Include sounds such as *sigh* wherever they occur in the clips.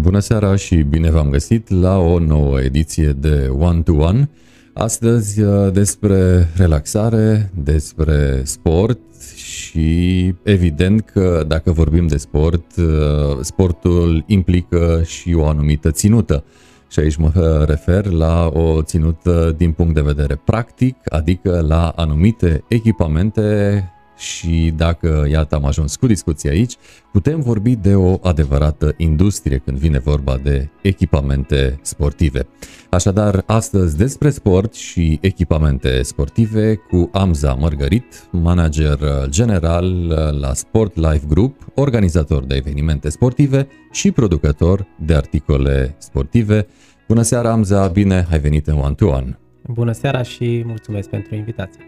Bună seara și bine v-am găsit la o nouă ediție de One to One. Astăzi uh, despre relaxare, despre sport și evident că dacă vorbim de sport, uh, sportul implică și o anumită ținută. Și aici mă refer la o ținută din punct de vedere practic, adică la anumite echipamente și dacă, iată, am ajuns cu discuția aici, putem vorbi de o adevărată industrie când vine vorba de echipamente sportive. Așadar, astăzi despre sport și echipamente sportive cu Amza Mărgărit, manager general la Sport Life Group, organizator de evenimente sportive și producător de articole sportive. Bună seara, Amza, bine ai venit în One to One! Bună seara și mulțumesc pentru invitație!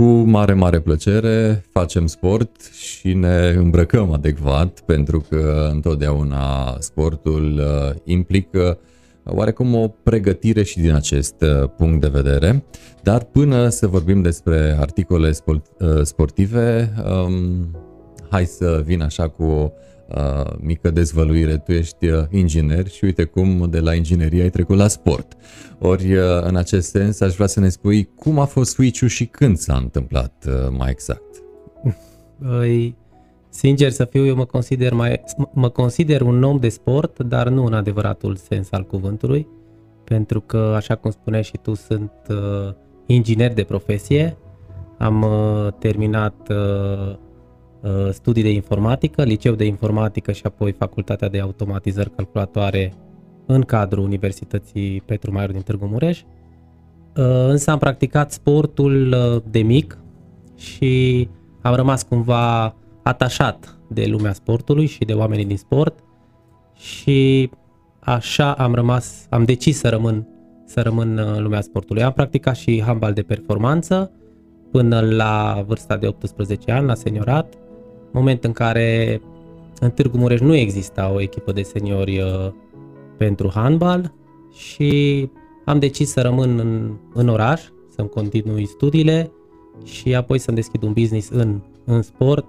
Cu mare, mare plăcere facem sport și ne îmbrăcăm adecvat pentru că întotdeauna sportul uh, implică oarecum o pregătire și din acest uh, punct de vedere. Dar până să vorbim despre articole uh, sportive, um, hai să vin așa cu o uh, mică dezvăluire. Tu ești uh, inginer și uite cum de la inginerie ai trecut la sport. Ori uh, în acest sens aș vrea să ne spui cum a fost switch-ul și când s-a întâmplat uh, mai exact. Păi, sincer să fiu, eu mă consider, mai, mă consider un om de sport, dar nu în adevăratul sens al cuvântului, pentru că, așa cum spuneai și tu, sunt uh, inginer de profesie, am uh, terminat uh, Uh, studii de informatică, liceu de informatică și apoi facultatea de automatizări calculatoare în cadrul Universității Petru Maior din Târgu Mureș. Uh, însă am practicat sportul uh, de mic și am rămas cumva atașat de lumea sportului și de oamenii din sport și așa am rămas, am decis să rămân să rămân în lumea sportului. Am practicat și handbal de performanță până la vârsta de 18 ani, la seniorat moment în care în Târgu Mureș nu exista o echipă de seniori uh, pentru handbal și am decis să rămân în, în oraș, să-mi continui studiile și apoi să-mi deschid un business în, în sport,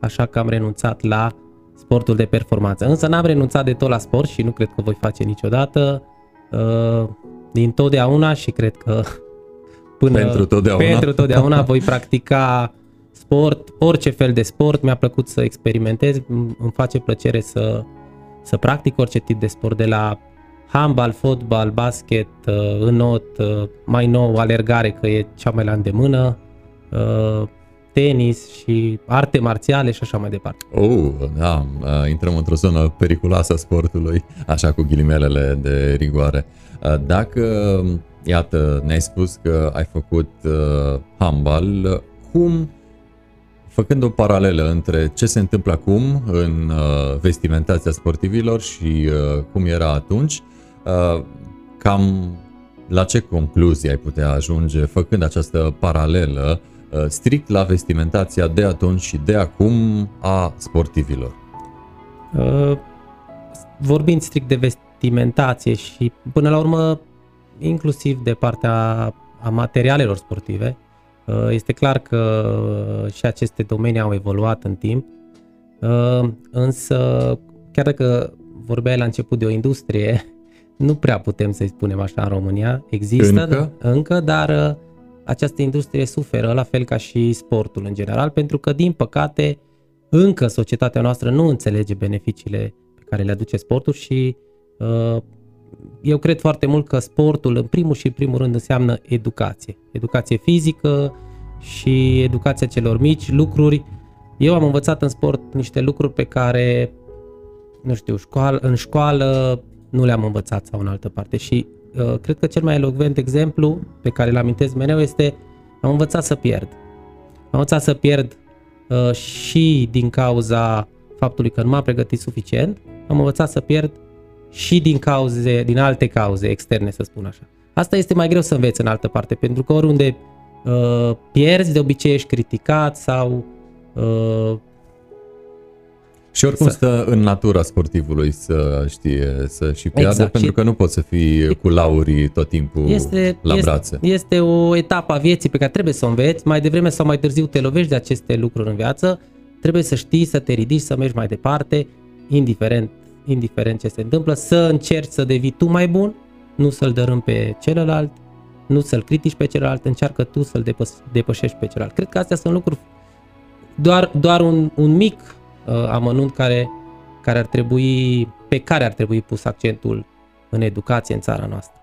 așa că am renunțat la sportul de performanță. Însă n-am renunțat de tot la sport și nu cred că voi face niciodată. Uh, din totdeauna și cred că *laughs* până pentru totdeauna, pentru totdeauna voi practica sport, orice fel de sport, mi-a plăcut să experimentez, îmi face plăcere să, să practic orice tip de sport, de la handbal, fotbal, basket, uh, înot, uh, mai nou alergare că e cea mai la îndemână, uh, tenis și arte marțiale și așa mai departe. Oh, da, intrăm într-o zonă periculoasă a sportului, așa cu ghilimelele de rigoare. Dacă, iată, ne-ai spus că ai făcut handbal, cum făcând o paralelă între ce se întâmplă acum în uh, vestimentația sportivilor și uh, cum era atunci, uh, cam la ce concluzie ai putea ajunge făcând această paralelă uh, strict la vestimentația de atunci și de acum a sportivilor? Uh, vorbind strict de vestimentație și până la urmă inclusiv de partea a materialelor sportive, Uh, este clar că și aceste domenii au evoluat în timp, uh, însă chiar dacă vorbeai la început de o industrie, *laughs* nu prea putem să-i spunem așa în România. Există încă, încă dar uh, această industrie suferă, la fel ca și sportul în general, pentru că, din păcate, încă societatea noastră nu înțelege beneficiile pe care le aduce sportul și eu cred foarte mult că sportul, în primul și în primul rând, înseamnă educație. Educație fizică și educația celor mici, lucruri. Eu am învățat în sport niște lucruri pe care, nu știu, școală, în școală nu le-am învățat sau în altă parte și uh, cred că cel mai elocvent exemplu pe care îl amintesc mereu este am învățat să pierd. Am învățat să pierd uh, și din cauza faptului că nu m-am pregătit suficient, am învățat să pierd și din cauze, din alte cauze externe, să spun așa. Asta este mai greu să înveți în altă parte, pentru că oriunde uh, pierzi, de obicei ești criticat sau uh, și oricum să... stă în natura sportivului să știe să și piardă, exact. pentru că nu poți să fii cu laurii tot timpul este, la este, brațe. Este o etapă a vieții pe care trebuie să o înveți, mai devreme sau mai târziu te lovești de aceste lucruri în viață, trebuie să știi să te ridici, să mergi mai departe, indiferent indiferent ce se întâmplă, să încerci să devii tu mai bun, nu să-l dărâm pe celălalt, nu să-l critici pe celălalt, încearcă tu să-l depă- depășești pe celălalt. Cred că astea sunt lucruri, doar, doar un, un mic uh, amănunt care, care ar trebui, pe care ar trebui pus accentul în educație în țara noastră.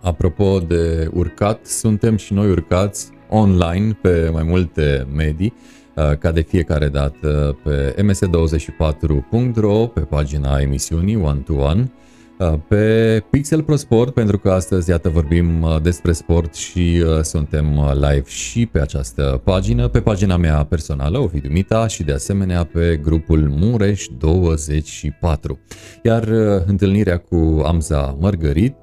Apropo de urcat, suntem și noi urcați online pe mai multe medii, uh, ca de fiecare dată pe ms24.ro, pe pagina emisiunii One to One, uh, pe Pixel Pro Sport, pentru că astăzi, iată, vorbim uh, despre sport și suntem live și pe această pagină, pe pagina mea personală, Ovidiu Mita, și de asemenea pe grupul Mureș 24. Iar întâlnirea cu Amza Margarit,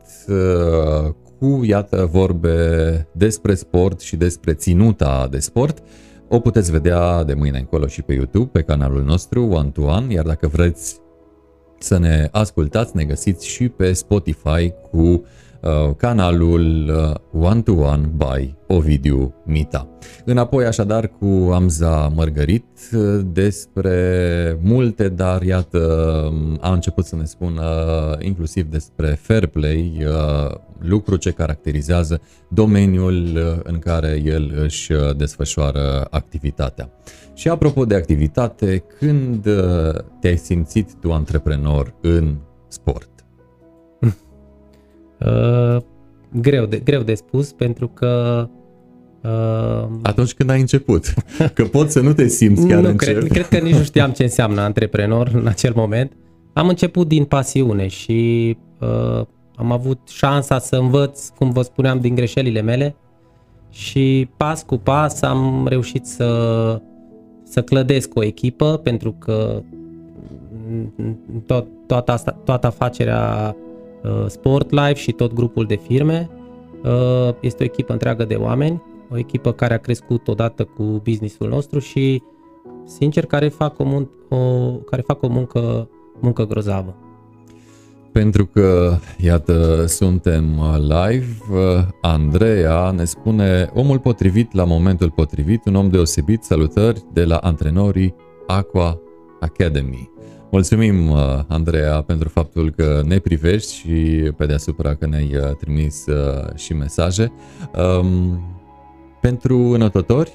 cu, iată, vorbe despre sport și despre ținuta de sport. O puteți vedea de mâine încolo și pe YouTube, pe canalul nostru One to One, iar dacă vreți să ne ascultați, ne găsiți și pe Spotify cu Uh, canalul uh, One to One by Ovidiu Mita. Înapoi așadar cu Amza Mărgărit uh, despre multe, dar iată a început să ne spună inclusiv despre fair play, lucru ce caracterizează domeniul în care el își desfășoară activitatea. Și apropo de activitate, când te-ai simțit tu antreprenor în sport? Uh, greu, de, greu de spus pentru că Uh, Atunci când ai început, *laughs* că poți să nu te simți chiar nu, încep. Cred, cred că nici nu știam *laughs* ce înseamnă antreprenor în acel moment. Am început din pasiune și uh, am avut șansa să învăț, cum vă spuneam, din greșelile mele și pas cu pas am reușit să, să clădesc o echipă pentru că tot, toată, asta, toată afacerea Uh, Sport Life și tot grupul de firme. Uh, este o echipă întreagă de oameni, o echipă care a crescut odată cu businessul nostru și, sincer, care fac o, mun- o, care fac o muncă, muncă grozavă. Pentru că, iată, suntem live, Andreea ne spune omul potrivit la momentul potrivit, un om deosebit, salutări de la antrenorii Aqua Academy. Mulțumim, uh, Andreea, pentru faptul că ne privești și pe deasupra că ne-ai uh, trimis uh, și mesaje. Um, pentru înătători,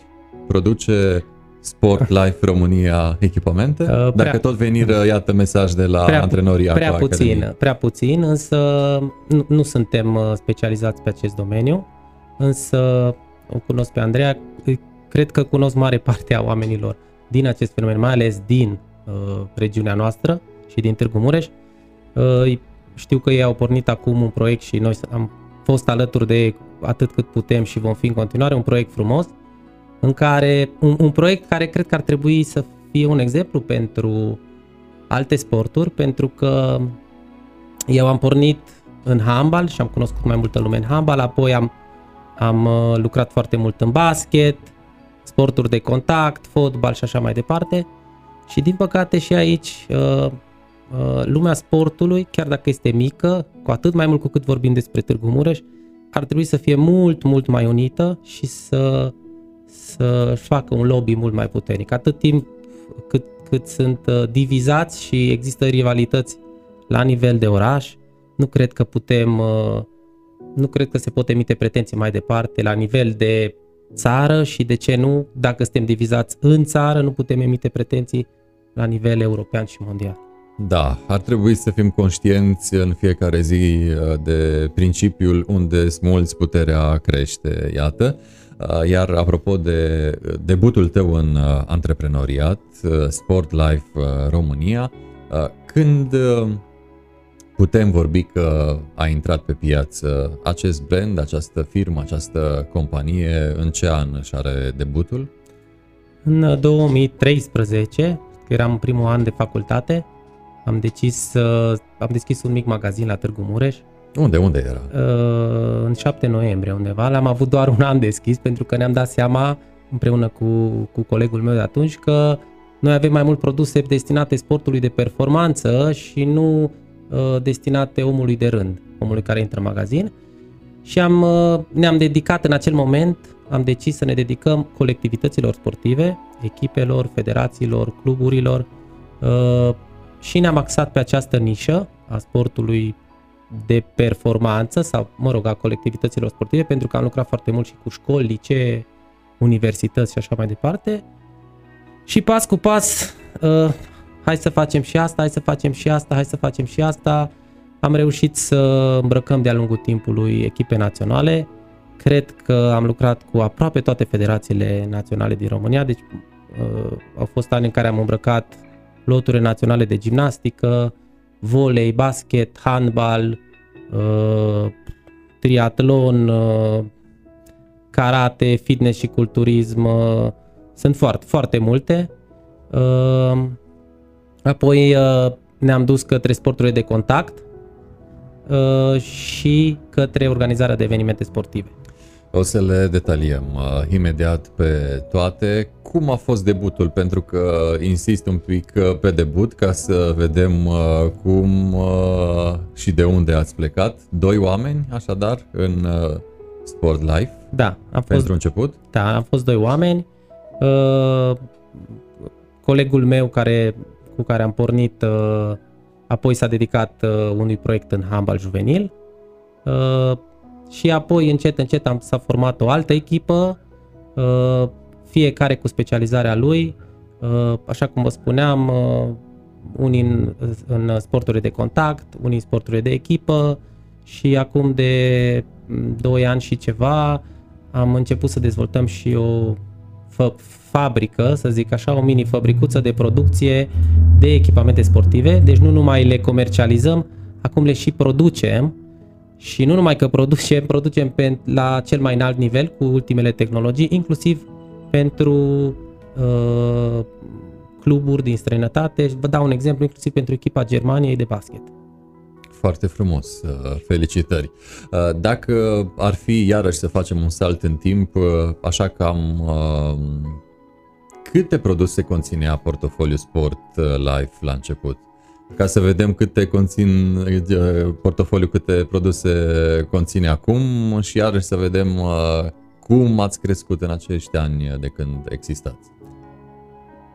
produce Sport *laughs* Life România echipamente? Uh, prea, Dacă tot veniră, iată, mesaj de la prea, antrenorii Prea puțin, Academy. prea puțin, însă nu, nu suntem specializați pe acest domeniu, însă o cunosc pe Andreea, cred că cunosc mare parte a oamenilor din acest fenomen, mai ales din uh, regiunea noastră și din Târgu Mureș. Uh, știu că ei au pornit acum un proiect și noi am fost alături de atât cât putem și vom fi în continuare un proiect frumos în care un, un proiect care cred că ar trebui să fie un exemplu pentru alte sporturi pentru că eu am pornit în handbal și am cunoscut mai multă lume în handbal, apoi am, am uh, lucrat foarte mult în basket, sporturi de contact, fotbal și așa mai departe și din păcate și aici uh, uh, lumea sportului, chiar dacă este mică, cu atât mai mult cu cât vorbim despre Târgu Mureș, ar trebui să fie mult, mult mai unită și să, să facă un lobby mult mai puternic. Atât timp cât, cât sunt uh, divizați și există rivalități la nivel de oraș, nu cred că putem, nu cred că se pot emite pretenții mai departe la nivel de țară și de ce nu, dacă suntem divizați în țară, nu putem emite pretenții la nivel european și mondial. Da, ar trebui să fim conștienți în fiecare zi uh, de principiul unde smulți puterea crește, iată. Uh, iar apropo de debutul tău în uh, antreprenoriat, Sport Life România, când putem vorbi că a intrat pe piață acest brand, această firmă, această companie, în ce an își are debutul? În 2013, eram în primul an de facultate, am decis să am deschis un mic magazin la Târgu Mureș. Unde, unde era? Uh, în 7 noiembrie undeva. L-am avut doar un an deschis pentru că ne-am dat seama împreună cu, cu colegul meu de atunci că noi avem mai mult produse destinate sportului de performanță și nu uh, destinate omului de rând, omului care intră în magazin. Și am, uh, ne-am dedicat în acel moment, am decis să ne dedicăm colectivităților sportive echipelor, federațiilor, cluburilor, uh, și ne-am axat pe această nișă a sportului de performanță sau, mă rog, a colectivităților sportive, pentru că am lucrat foarte mult și cu școli, licee, universități și așa mai departe. Și pas cu pas, uh, hai să facem și asta, hai să facem și asta, hai să facem și asta. Am reușit să îmbrăcăm de-a lungul timpului echipe naționale. Cred că am lucrat cu aproape toate federațiile naționale din România, deci uh, au fost ani în care am îmbrăcat loturi naționale de gimnastică, volei, basket, handbal, uh, triatlon, uh, karate, fitness și culturism. Uh, sunt foarte, foarte multe. Uh, apoi uh, ne-am dus către sporturile de contact uh, și către organizarea de evenimente sportive. O să le detaliem uh, imediat pe toate. Cum a fost debutul? Pentru că insist un pic uh, pe debut ca să vedem uh, cum uh, și de unde ați plecat. Doi oameni, așadar, în uh, Sport Life. Da, am fost, Pentru început? da, am fost doi oameni. Uh, colegul meu care, cu care am pornit uh, apoi s-a dedicat uh, unui proiect în handbal juvenil. Uh, și apoi încet, încet am, s-a format o altă echipă, uh, fiecare cu specializarea lui, uh, așa cum vă spuneam, uh, unii în, în sporturile de contact, unii în sporturile de echipă. Și acum de 2 ani și ceva am început să dezvoltăm și o fă, fabrică, să zic așa, o mini fabricuță de producție de echipamente sportive, deci nu numai le comercializăm, acum le și producem și nu numai că producem, producem pe, la cel mai înalt nivel cu ultimele tehnologii, inclusiv pentru uh, cluburi din străinătate. Vă dau un exemplu, inclusiv pentru echipa Germaniei de basket. Foarte frumos, uh, felicitări. Uh, Dacă ar fi iarăși să facem un salt în timp, uh, așa cam uh, câte produse conținea portofoliul Sport uh, Life la început? Ca să vedem câte conțin uh, portofoliul, câte produse conține acum și iarăși să vedem uh, cum ați crescut în acești ani de când existați.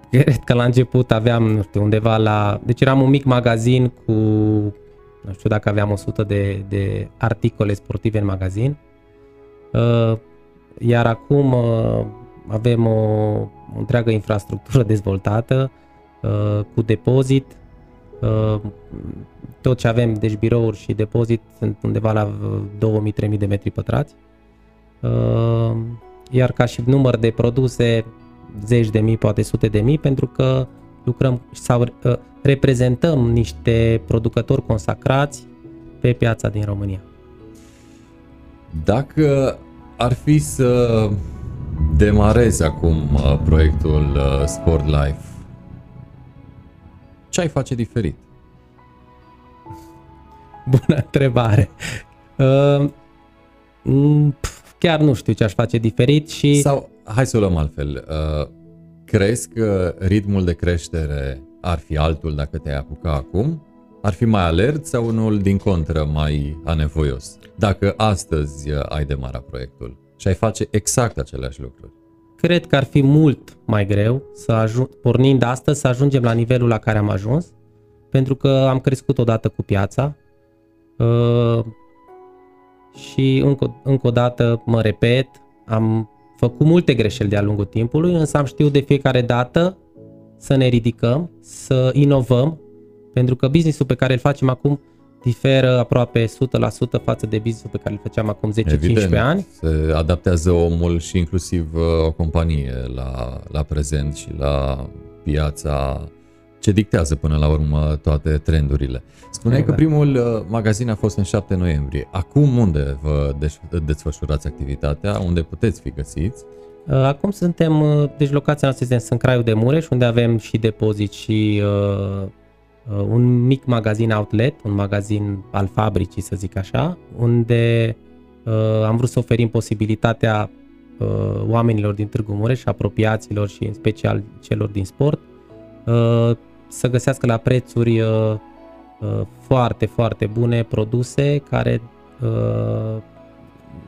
Cred că la început aveam, nu știu, undeva la... Deci eram un mic magazin cu, nu știu dacă aveam 100 de, de articole sportive în magazin. Uh, Iar acum uh, avem o, o întreagă infrastructură dezvoltată uh, cu depozit. Uh, Tot ce avem, deci birouri și depozit, sunt undeva la 2000-3000 de metri pătrați. Uh, Iar ca și număr de produse, zeci de mii, poate sute de mii, pentru că lucrăm sau uh, reprezentăm niște producători consacrați pe piața din România. Dacă ar fi să demarezi acum uh, proiectul uh, Sport Life, ce ai face diferit? *laughs* Bună întrebare. Uh, mm, pf, chiar nu știu ce aș face diferit și Sau, hai să o luăm altfel, uh, crezi că ritmul de creștere ar fi altul dacă te-ai apuca acum? Ar fi mai alert sau unul din contră mai anevoios? Dacă astăzi uh, ai demara proiectul și ai face exact aceleași lucruri. Cred că ar fi mult mai greu să ajung, pornind astăzi să ajungem la nivelul la care am ajuns, pentru că am crescut odată cu piața uh, și încă, încă o dată mă repet, am făcut multe greșeli de-a lungul timpului, însă am știut de fiecare dată să ne ridicăm, să inovăm, pentru că businessul pe care îl facem acum diferă aproape 100% față de businessul pe care îl făceam acum 10-15 ani. se adaptează omul și inclusiv uh, o companie la, la prezent și la piața ce dictează până la urmă toate trendurile. Spuneai Exact. că primul uh, magazin a fost în 7 noiembrie. Acum unde vă deș- desfășurați activitatea? Unde puteți fi găsiți? Uh, Acum suntem, uh, deci locația noastră este în Craiul de Mureș, unde avem și depozit și uh, uh, un mic magazin outlet, un magazin al fabricii, să zic așa, unde uh, am vrut să oferim posibilitatea uh, oamenilor din Târgu Mureș, apropiaților și în special celor din sport, uh, să găsească la prețuri uh, uh, foarte, foarte bune produse care uh,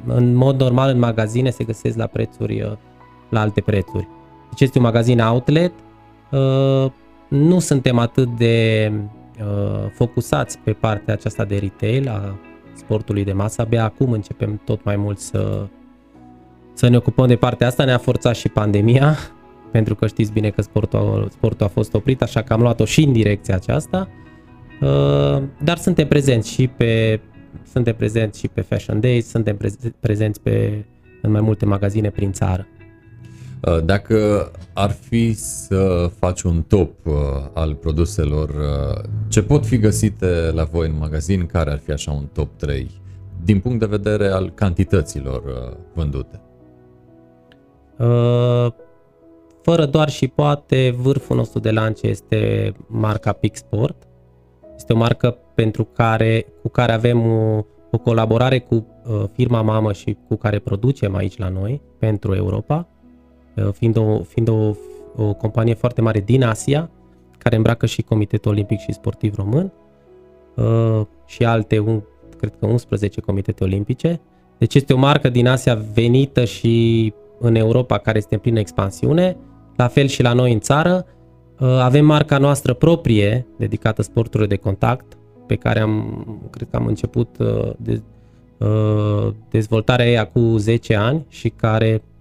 în mod normal în magazine se găsesc la prețuri uh, la alte prețuri. Deci este un magazin outlet uh, nu suntem atât de uh, focusați pe partea aceasta de retail a sportului de masă. Abia acum începem tot mai mult să, să ne ocupăm de partea asta. Ne-a forțat și pandemia, *laughs* pentru că știți bine că sportul, sportul a fost oprit, așa că am luat-o și în direcția aceasta. Uh, dar suntem prezenți și pe suntem prezenți și pe Fashion Days, suntem prezenți pe, în mai multe magazine prin țară. Uh, dacă ar fi să faci un top uh, al produselor uh, ce pot fi găsite la voi în magazin, care ar fi așa un top 3 din punct de vedere al cantităților vândute? Fără doar și poate, vârful nostru de lance este marca Peak Sport. Este o marcă pentru care, cu care avem o, o colaborare cu firma mamă și cu care producem aici la noi pentru Europa Uh, fiind o, fiind o, o companie foarte mare din Asia, care îmbracă și Comitetul Olimpic și Sportiv Român uh, și alte, un, cred că 11 comitete olimpice. Deci este o marcă din Asia venită și în Europa care este în plină expansiune, la fel și la noi în țară. Uh, avem marca noastră proprie dedicată sporturilor de contact, pe care am, cred că am început de, dezvoltarea ei acum 10 ani și care Uh,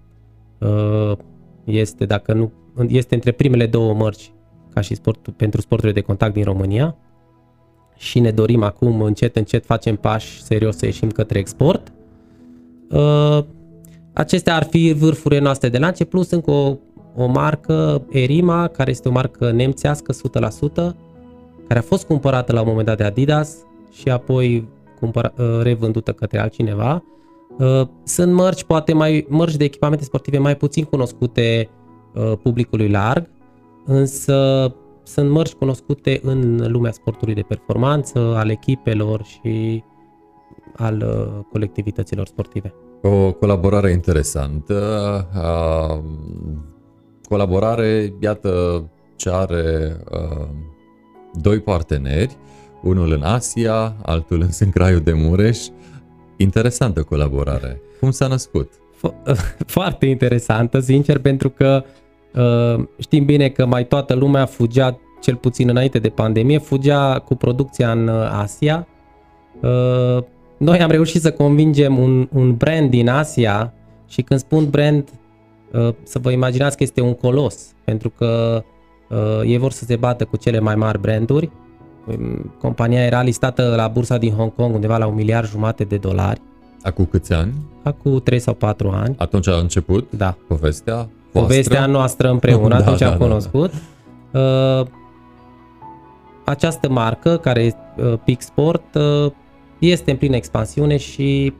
este, dacă nu, este între primele două mărci ca și sport, pentru sporturile de contact din România și ne dorim acum încet, încet facem pași serios să ieșim către export. Uh, acestea ar fi vârfurile noastre de lance, plus încă o, o marcă, Erima, care este o marcă nemțească 100%, care a fost cumpărată la un moment dat de Adidas și apoi cumpăra, uh, revândută către altcineva Uh, sunt mărci, poate mai mărci de echipamente sportive mai puțin cunoscute uh, publicului larg, însă sunt mărci cunoscute în lumea sportului de performanță, al echipelor și al uh, colectivităților sportive. O colaborare interesantă. Colaborare, iată, ce are doi parteneri, unul în Asia, altul în Sâncraiul de Mureș. Interesantă colaborare. Cum s-a născut? Fo- *laughs* foarte interesantă, sincer, pentru că uh, știm bine că mai toată lumea fugea, cel puțin înainte de pandemie, fugea cu producția în uh, Asia. Uh, noi am reușit să convingem un, un brand din Asia și când spun brand, să vă imaginați că este un colos, pentru că ei vor să se bată cu cele mai mari branduri Compania era listată la bursa din Hong Kong undeva la un miliard jumate de dolari. Acum câți ani? Acum 3 sau 4 ani. Atunci a început da. povestea voastră? Povestea noastră împreună, *laughs* da, atunci da, am da, cunoscut. Da, da. Uh, această marcă, care este uh, Peak Sport, uh, este în plină expansiune și,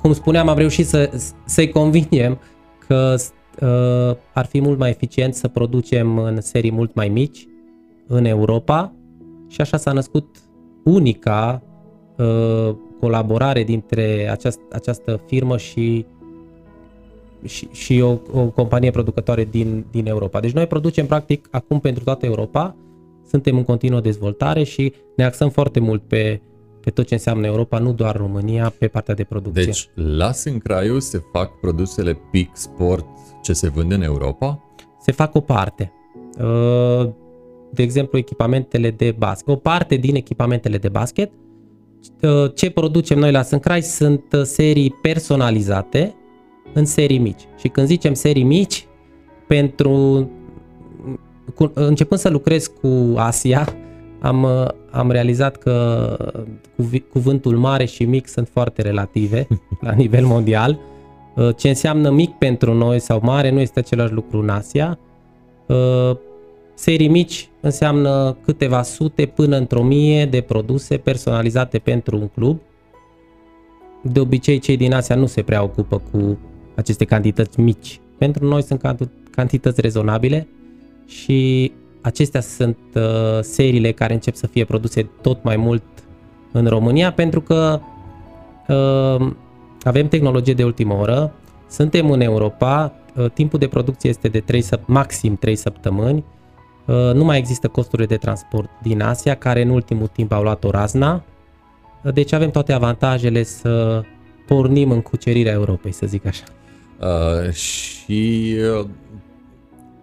cum spuneam, am reușit să, să-i convingem că uh, ar fi mult mai eficient să producem în serii mult mai mici, în Europa și așa s-a născut unica uh, colaborare dintre aceast, această firmă și, și, și o, o companie producătoare din, din Europa. Deci noi producem practic acum pentru toată Europa, suntem în continuă dezvoltare și ne axăm foarte mult pe, pe tot ce înseamnă Europa, nu doar România, pe partea de producție. Deci la Sâncraiu se fac produsele Peak Sport ce se vând în Europa? Se fac o parte. Uh, de exemplu, echipamentele de basket. O parte din echipamentele de basket, uh, ce producem noi la Sâncrai sunt uh, serii personalizate în serii mici. Și când zicem serii mici, pentru cu, începând să lucrez cu Asia, am, uh, am realizat că cuvântul mare și mic sunt foarte relative *laughs* la nivel mondial. Ce înseamnă mic pentru noi sau mare nu este același lucru în Asia. Serii mici înseamnă câteva sute până într-o mie de produse personalizate pentru un club. De obicei, cei din Asia nu se prea ocupă cu aceste cantități mici. Pentru noi sunt cantități rezonabile și acestea sunt uh, seriile care încep să fie produse tot mai mult în România pentru că uh, avem tehnologie de ultimă oră, suntem în Europa, uh, timpul de producție este de 3, maxim 3 săptămâni, Uh, nu mai există costurile de transport din Asia, care în ultimul timp au luat o razna. Uh, deci avem toate avantajele să pornim în cucerirea Europei, să zic așa. Uh, și uh,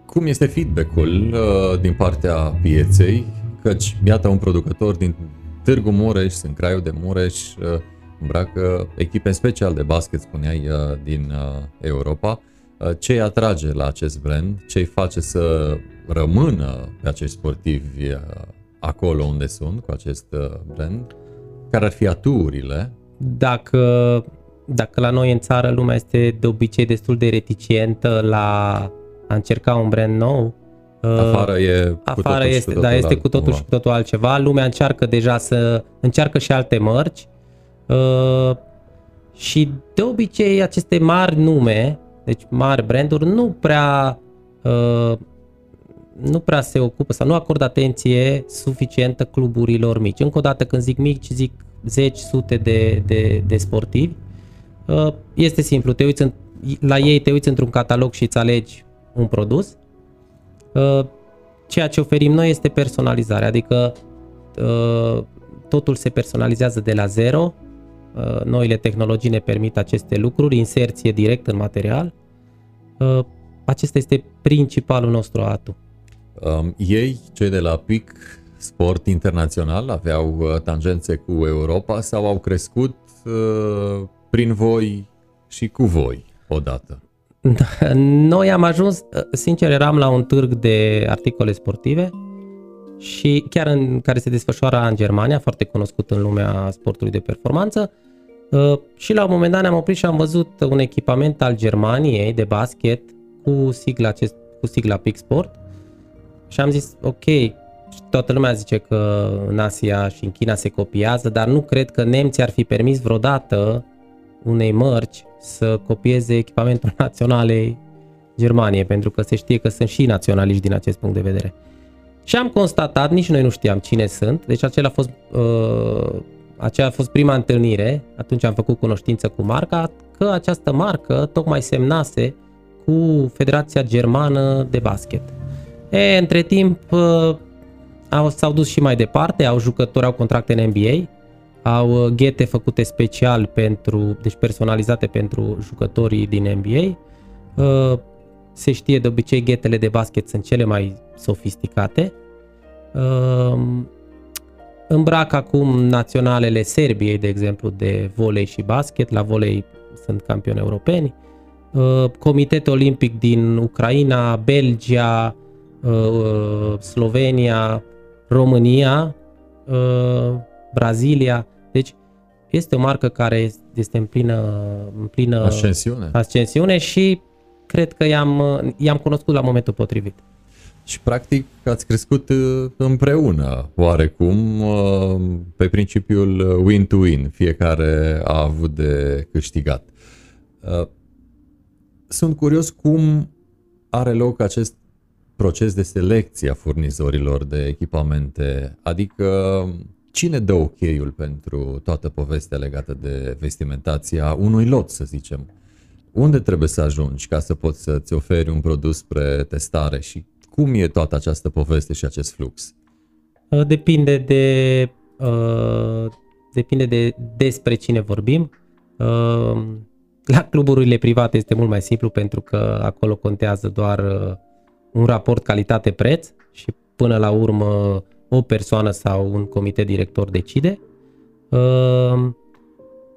cum este feedback-ul uh, din partea pieței? Căci, iată, un producător din Târgu Mureș, sunt Craiul de Mureș, uh, îmbracă echipe special de basket, spuneai, uh, din uh, Europa. Uh, ce îi atrage la acest brand? Ce îi face să rămână pe acești sportivi uh, acolo unde sunt cu acest uh, brand? Care ar fi aturile? Dacă, dacă la noi în țară lumea este de obicei destul de reticentă la a încerca un brand nou, Afară e cu afară totul și este, cu da, totul este cu totul altcumva. și cu totul altceva. Lumea încearcă deja să încearcă și alte mărci uh, și de obicei aceste mari nume, deci mari branduri, nu prea uh, nu prea se ocupă sau nu acordă atenție suficientă cluburilor mici. Încă o dată când zic mici, zic zeci, sute de, de, de sportivi. Uh, Este simplu, te uiți în, la ei, te uiți într-un catalog și îți alegi un produs. Uh, Ceea ce oferim noi este personalizare, adică uh, totul se personalizează de la zero. Uh, Noile tehnologii ne permit aceste lucruri, inserție direct în material. Uh, Acesta este principalul nostru atu. Um, ei, cei de la PIC Sport Internațional, aveau uh, tangențe cu Europa sau au crescut uh, prin voi și cu voi odată? Noi am ajuns, sincer, eram la un târg de articole sportive și chiar în care se desfășoara în Germania, foarte cunoscut în lumea sportului de performanță. Uh, Și la un moment dat ne-am oprit și am văzut un echipament al Germaniei de basket cu sigla, acest, cu sigla Peak Sport și am zis, ok, și toată lumea zice că în Asia și în China se copiază, dar nu cred că nemții ar fi permis vreodată unei mărci să copieze echipamentul *laughs* naționalei Germaniei, pentru că se știe că sunt și naționaliști din acest punct de vedere. Și am constatat, nici noi nu știam cine sunt, deci acela a fost, uh, aceea a fost prima întâlnire, atunci am făcut cunoștință cu marca, că această marcă tocmai semnase cu Federația Germană de Basket. E, între timp uh, au, s-au dus și mai departe, au jucători, au contracte în NBA, au uh, ghete făcute special pentru, deci personalizate pentru jucătorii din NBA. Uh, Se știe de obicei ghetele de basket sunt cele mai sofisticate. Uh, Îmbrac acum naționalele Serbiei, de exemplu, de volei și basket. La volei sunt campioni europeni. Uh, Comitetul Olimpic din Ucraina, Belgia, uh, Slovenia, România, uh, Brazilia. Deci este o marcă care este în plină, în plină Ascensiune. ascensiune și cred că i-am, i-am cunoscut la momentul potrivit. Și practic ați crescut uh, împreună, oarecum, uh, pe principiul win-to-win, fiecare a avut de câștigat. Uh, Sunt curios cum are loc acest proces de selecție a furnizorilor de echipamente, adică cine dă ok-ul pentru toată povestea legată de vestimentația unui lot, să zicem? Unde trebuie să ajungi ca să poți să-ți oferi un produs spre testare și cum e toată această poveste și acest flux? Uh, Depinde de uh, depinde de despre cine vorbim. Uh, la cluburile private este mult mai simplu pentru că acolo contează doar uh, un raport calitate-preț și până la urmă o persoană sau un comitet director decide. Uh,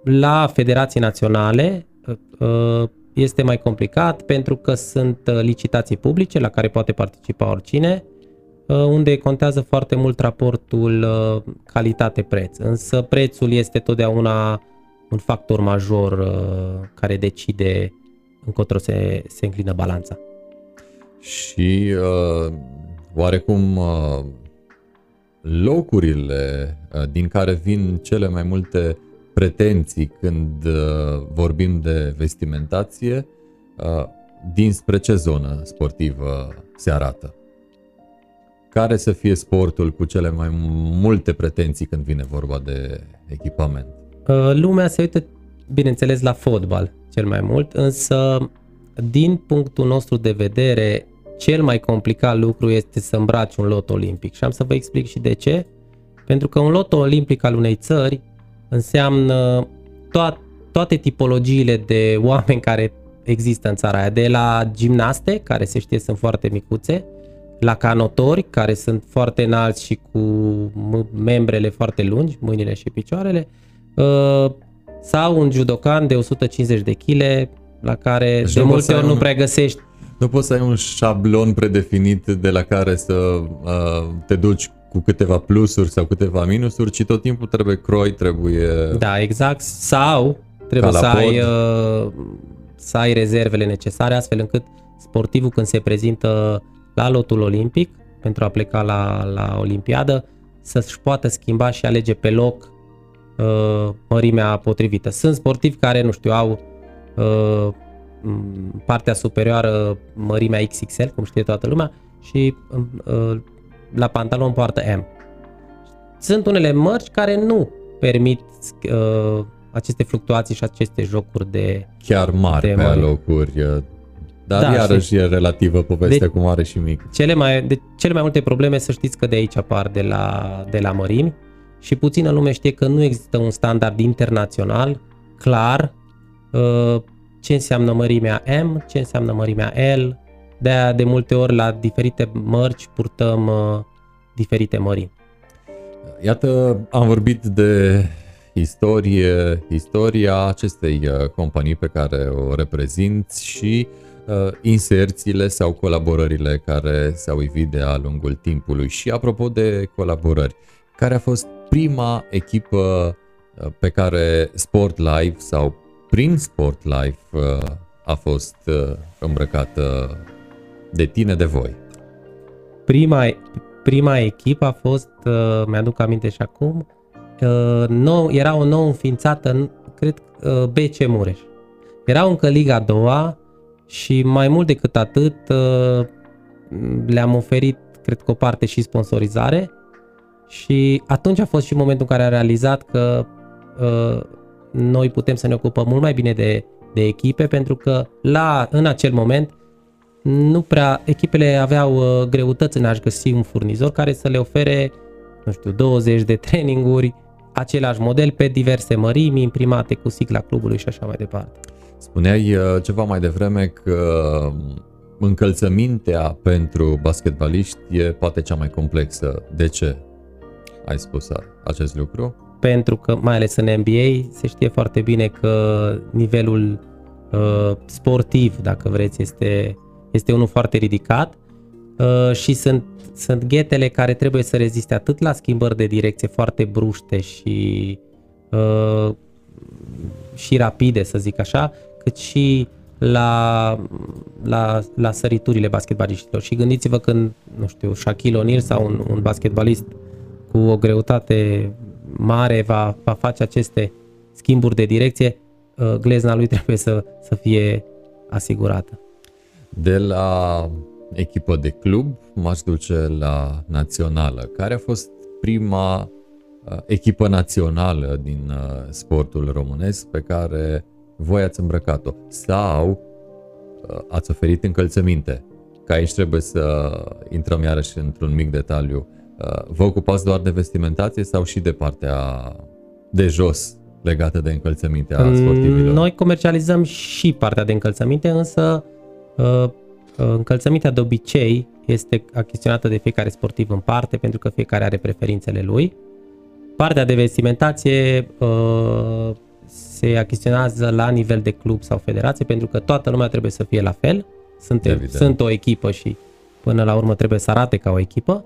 La federații naționale uh, este mai complicat pentru că sunt uh, licitații publice la care poate participa oricine, uh, unde contează foarte mult raportul uh, calitate-preț. Însă prețul este totdeauna un factor major uh, care decide încotro se, se înclină balanța. Și uh, oarecum uh, locurile uh, din care vin cele mai multe pretenții când uh, vorbim de vestimentație, uh, dinspre ce zonă sportivă se arată? Care să fie sportul cu cele mai multe pretenții când vine vorba de echipament? Uh, Lumea se uită, bineînțeles, la fotbal cel mai mult, însă din punctul nostru de vedere, cel mai complicat lucru este să îmbraci un lot olimpic. Și am să vă explic și de ce. Pentru că un lot olimpic al unei țări înseamnă toat, toate tipologiile de oameni care există în țara aia. De la gimnaste, care se știe sunt foarte micuțe, la canotori, care sunt foarte înalți și cu membrele foarte lungi, mâinile și picioarele, uh, sau un judocan de 150 de kg, la care deci de multe ori un... nu prea găsești nu poți să ai un șablon predefinit de la care să uh, te duci cu câteva plusuri sau câteva minusuri, ci tot timpul trebuie croi, trebuie... Da, exact. Sau trebuie să ai, uh, să ai rezervele necesare astfel încât sportivul când se prezintă la lotul olimpic pentru a pleca la, la Olimpiadă să-și poată schimba și alege pe loc uh, mărimea potrivită. Sunt sportivi care, nu știu, au uh, partea superioară mărimea XXL, cum știe toată lumea, și uh, la pantalon poartă M. Sunt unele mărci care nu permit uh, aceste fluctuații și aceste jocuri de chiar mari de pe mari. locuri. Uh, dar da, iarăși e relativă povestea de cu mare și mic. Cele mai, de cele mai multe probleme să știți că de aici apar de la, de la mărimi și puțină lume știe că nu există un standard internațional clar uh, ce înseamnă mărimea M, ce înseamnă mărimea L. De aia de multe ori la diferite mărci purtăm uh, diferite mărimi. Iată, am vorbit de istorie, istoria acestei uh, companii pe care o reprezinți și uh, inserțiile sau colaborările care s-au ivit de-a lungul timpului. Și apropo de colaborări, care a fost prima echipă uh, pe care Sport Live sau prin Sport Life uh, a fost uh, îmbrăcată de tine, de voi? Prima, prima echipă a fost, uh, mi-aduc aminte și acum, nou, era o nouă înființată, cred, BC Mureș. Era încă Liga a doua și mai mult decât atât le-am oferit, cred că o parte și sponsorizare și atunci a fost și momentul în care a realizat că noi putem să ne ocupăm mult mai bine de, de echipe pentru că la, în acel moment nu prea, echipele aveau uh, greutăți în a-și găsi un furnizor care să le ofere, nu știu, 20 de traininguri, același model pe diverse mărimi, imprimate cu sigla clubului și așa mai departe. Spuneai uh, ceva mai devreme că um, încălțămintea pentru basketbaliști e poate cea mai complexă. De ce ai spus acest lucru? pentru că, mai ales în NBA, se știe foarte bine că nivelul uh, sportiv, dacă vreți, este, este unul foarte ridicat uh, și sunt, sunt ghetele care trebuie să reziste atât la schimbări de direcție foarte bruște și, uh, și rapide, să zic așa, cât și la, la, la săriturile basketbaliștilor. Și gândiți-vă când, nu știu, Shaquille O'Neal sau un, un basketbalist cu o greutate mare va, va face aceste schimburi de direcție, uh, glezna lui *laughs* trebuie să, să fie asigurată. De la echipă de club m-aș duce la națională. Care a fost prima uh, echipă națională din uh, sportul românesc pe care voi ați îmbrăcat-o? Sau ați oferit încălțăminte? Că aici trebuie să intrăm iarăși într-un mic detaliu Uh, vă ocupați doar de vestimentație sau și de partea de jos legată de încălțăminte a sportivilor? Noi comercializăm și partea de încălțăminte, însă uh, uh, încălțămintea de obicei este achiziționată de fiecare sportiv în parte, pentru că fiecare are preferințele lui. Partea de vestimentație se achiziționează la nivel de club sau federație, pentru că toată lumea trebuie să fie la fel. Suntem, sunt o echipă și până la urmă trebuie să arate ca o echipă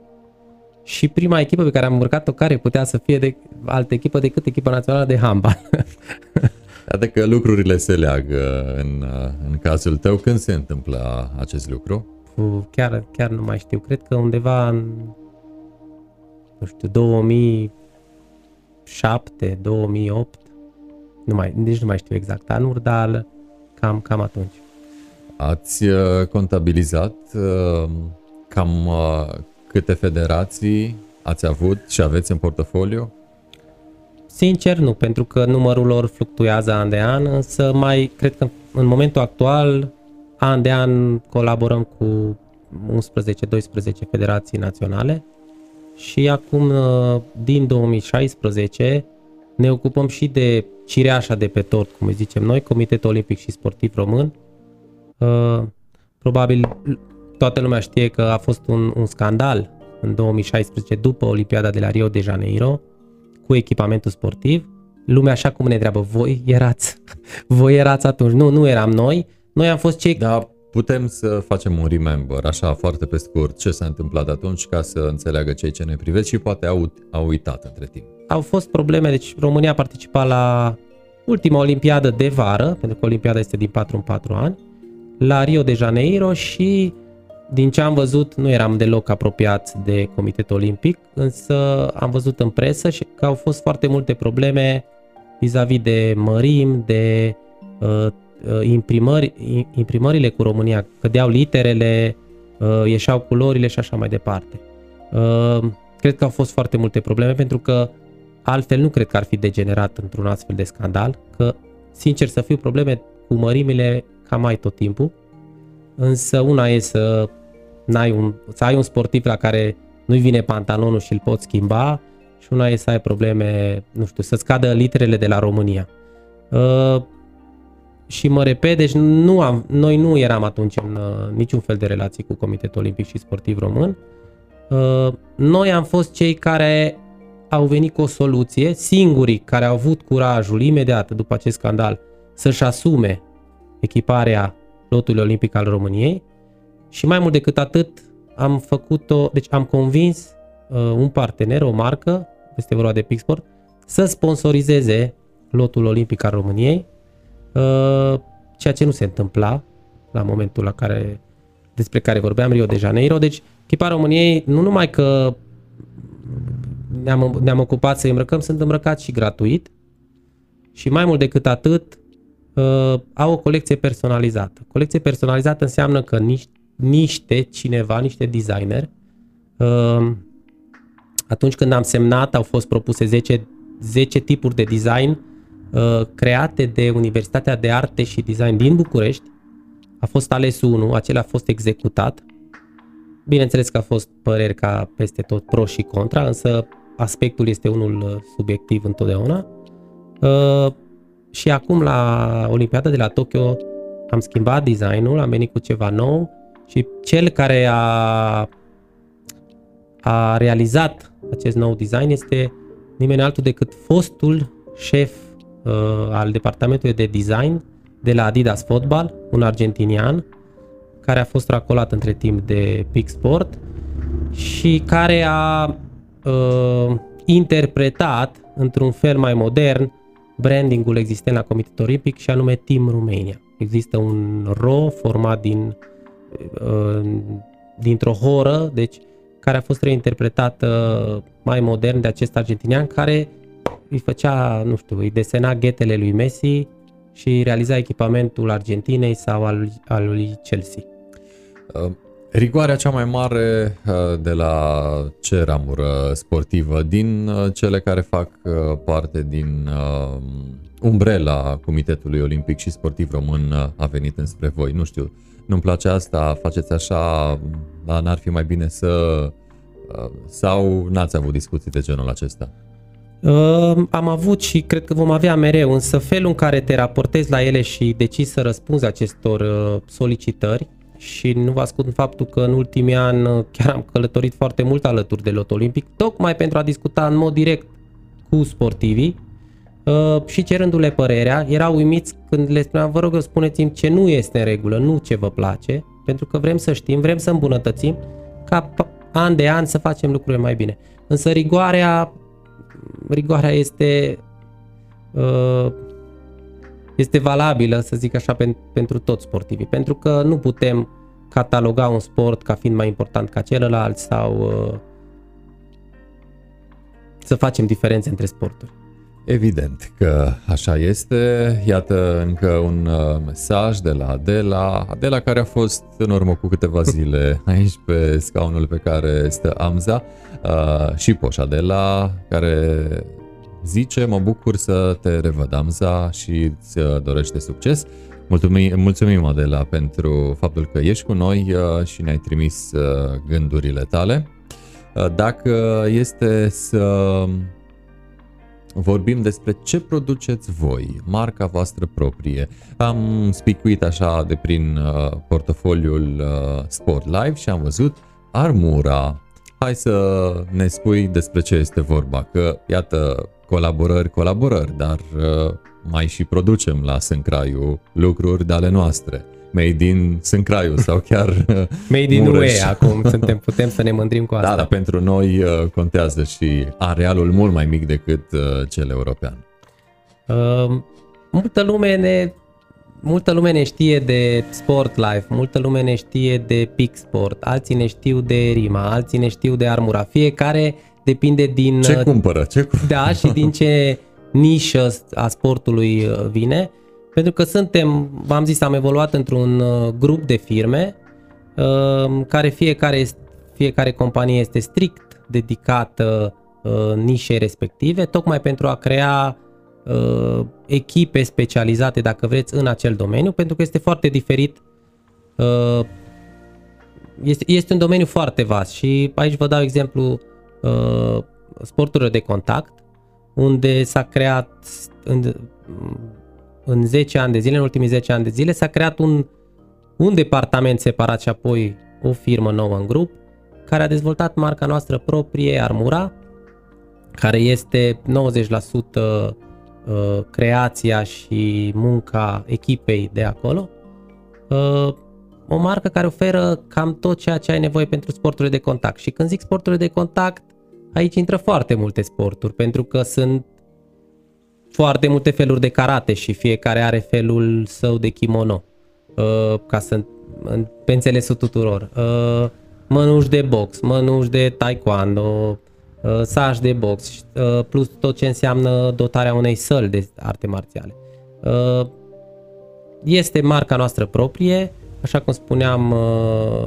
și prima echipă pe care am urcat-o care putea să fie de altă echipă decât echipa națională de handbal. *laughs* Iată că lucrurile se leagă în, în cazul tău. Când se întâmplă acest lucru? Chiar, chiar nu mai știu. Cred că undeva în, nu știu, 2007, 2008, nu mai, nici nu mai știu exact anul, dar cam, cam atunci. Ați uh, contabilizat uh, cam uh, Câte federații ați avut și aveți în portofoliu? Sincer nu, pentru că numărul lor fluctuează an de an, însă mai cred că în momentul actual, an de an colaborăm cu 11-12 federații naționale și acum uh, din 2016 ne ocupăm și de cireașa de pe tort, cum îi zicem noi, Comitetul Olimpic și Sportiv Român, Uh, probabil toată lumea știe că a fost un, un scandal în 2016 după Olimpiada de la Rio de Janeiro cu echipamentul sportiv. Lumea așa cum ne întreabă, voi erați, *laughs* voi erați atunci. Nu, nu eram noi. Noi am fost cei... Da, putem să facem un remember, așa foarte pe scurt, ce s-a întâmplat atunci ca să înțeleagă cei ce ne privesc și poate au, au uitat între timp. Au fost probleme, deci România a participat la ultima olimpiadă de vară, pentru că olimpiada este din 4 în 4 ani, la Rio de Janeiro și din ce am văzut nu eram deloc apropiați de Comitetul Olimpic, însă am văzut în presă și că au fost foarte multe probleme vis-a-vis de mărim, de uh, uh imprimări, imprimările cu România, cădeau literele, uh, ieșeau culorile și așa mai departe. Uh, cred că au fost foarte multe probleme pentru că altfel nu cred că ar fi degenerat într-un astfel de scandal, că sincer să fiu probleme cu mărimile cam mai tot timpul, însă una e să, n-ai un, să ai un sportiv la care nu-i vine pantalonul și îl poți schimba și una e să ai probleme, nu știu, să scadă literele de la România. Uh, și mă repet, deci nu am, noi nu eram atunci în uh, niciun fel de relații cu Comitetul Olimpic și Sportiv Român. Uh, noi am fost cei care au venit cu o soluție, singurii care au avut curajul imediat după acest scandal să-și asume echiparea lotului olimpic al României și mai mult decât atât am făcut-o, deci am convins uh, un partener, o marcă, este vorba de Pixport, să sponsorizeze lotul olimpic al României, uh, ceea ce nu se întâmpla la momentul la care, despre care vorbeam, Rio de Janeiro. Deci, echipa României nu numai că ne-am, ne-am ocupat să îmbrăcăm, sunt îmbrăcați și gratuit și mai mult decât atât, uh, au o colecție personalizată. Colecție personalizată înseamnă că niște, niște cineva, niște designer, uh, atunci când am semnat, au fost propuse 10, 10 tipuri de design uh, create de Universitatea de Arte și Design din București. A fost ales unul, acela a fost executat. Bineînțeles că a fost păreri ca peste tot pro și contra, însă aspectul este unul uh, subiectiv întotdeauna. Uh, și acum la Olimpiada de la Tokyo am schimbat designul, am venit cu ceva nou și cel care a, a realizat acest nou design este nimeni altul decât fostul șef uh, al departamentului de design de la Adidas Football, un argentinian, care a fost racolat între timp de Peak Sport și care a uh, interpretat într-un fel mai modern brandingul existent la Comitetul Olimpic și anume Team Romania. Există un RO format din, uh, dintr-o horă, deci care a fost reinterpretată mai modern de acest argentinian care îi făcea, nu știu, îi desena ghetele lui Messi și realiza echipamentul Argentinei sau al, al lui Chelsea. Uh, Rigoarea cea mai mare uh, de la ce ramură sportivă? Din uh, cele care fac uh, parte din umbrela Comitetului Olimpic și Sportiv Român a venit înspre voi. Nu știu, nu-mi place asta, faceți așa, dar n-ar fi mai bine să... sau n-ați avut discuții de genul acesta? Uh, am avut și cred că vom avea mereu, însă felul în care te raportezi la ele și decizi să răspunzi acestor uh, solicitări și nu vă ascund faptul că în ultimii ani uh, chiar am călătorit foarte mult alături de Lot Olimpic, tocmai pentru a discuta în mod direct cu sportivii uh, și cerându-le părerea. Erau uimiți când le spuneam, vă rog, spuneți-mi ce nu este în regulă, nu ce vă place, pentru că vrem să știm, vrem să îmbunătățim, ca an de an să facem lucrurile mai bine. Însă rigoarea, rigoarea este uh, este valabilă, să zic așa, pentru toți sportivii, pentru că nu putem cataloga un sport ca fiind mai important ca celălalt sau uh, să facem diferențe între sporturi. Evident că așa este. Iată încă un uh, mesaj de la Adela. Adela care a fost în urmă cu câteva *laughs* zile aici pe scaunul pe care stă Amza uh, și Poș Adela care zice, mă bucur să te revăd, Amza, și îți uh, dorește succes. Mulțumim, mulțumim Adela pentru faptul că ești cu noi uh, și ne-ai trimis uh, gândurile tale. Dacă este să vorbim despre ce produceți voi, marca voastră proprie. Am spicuit așa de prin uh, portofoliul uh, Sport Live și am văzut Armura. Hai să ne spui despre ce este vorba, că iată colaborări, colaborări, dar uh, mai și producem la Sâncraiu lucruri de ale noastre made in Sâncraiu sau chiar *laughs* Made in UE acum suntem, putem să ne mândrim cu asta. Da, dar pentru noi uh, contează și arealul mult mai mic decât uh, cel european. Uh, multă lume ne multă lume ne știe de Sport Life, multă lume ne știe de Peak Sport, alții ne știu de Rima, alții ne știu de Armura. Fiecare depinde din... Ce uh, cumpără? Ce cumpără? Da, și din ce *laughs* nișă a sportului vine. Pentru că suntem, v-am zis, am evoluat într-un uh, grup de firme uh, care fiecare, fiecare companie este strict dedicată uh, nișei respective, tocmai pentru a crea echipe specializate, dacă vreți, în acel domeniu, pentru că este foarte diferit. Este, este un domeniu foarte vast și aici vă dau exemplu sporturile de contact, unde s-a creat în 10 ani de zile, în ultimii 10 ani de zile, s-a creat un, un departament separat și apoi o firmă nouă în grup, care a dezvoltat marca noastră proprie, Armura, care este 90% uh, creația și munca echipei de acolo. Uh, o marcă care oferă cam tot ceea ce ai nevoie pentru sporturile de contact. Și când zic sporturile de contact, aici intră foarte multe sporturi, pentru că sunt foarte multe feluri de karate și fiecare are felul său de kimono, uh, ca să pe înțelesul tuturor. Uh, mănuși de box, mănuși de taekwondo, uh, saci de box, uh, plus tot ce înseamnă dotarea unei săli de arte marțiale. Uh, este marca noastră proprie, așa cum spuneam, uh,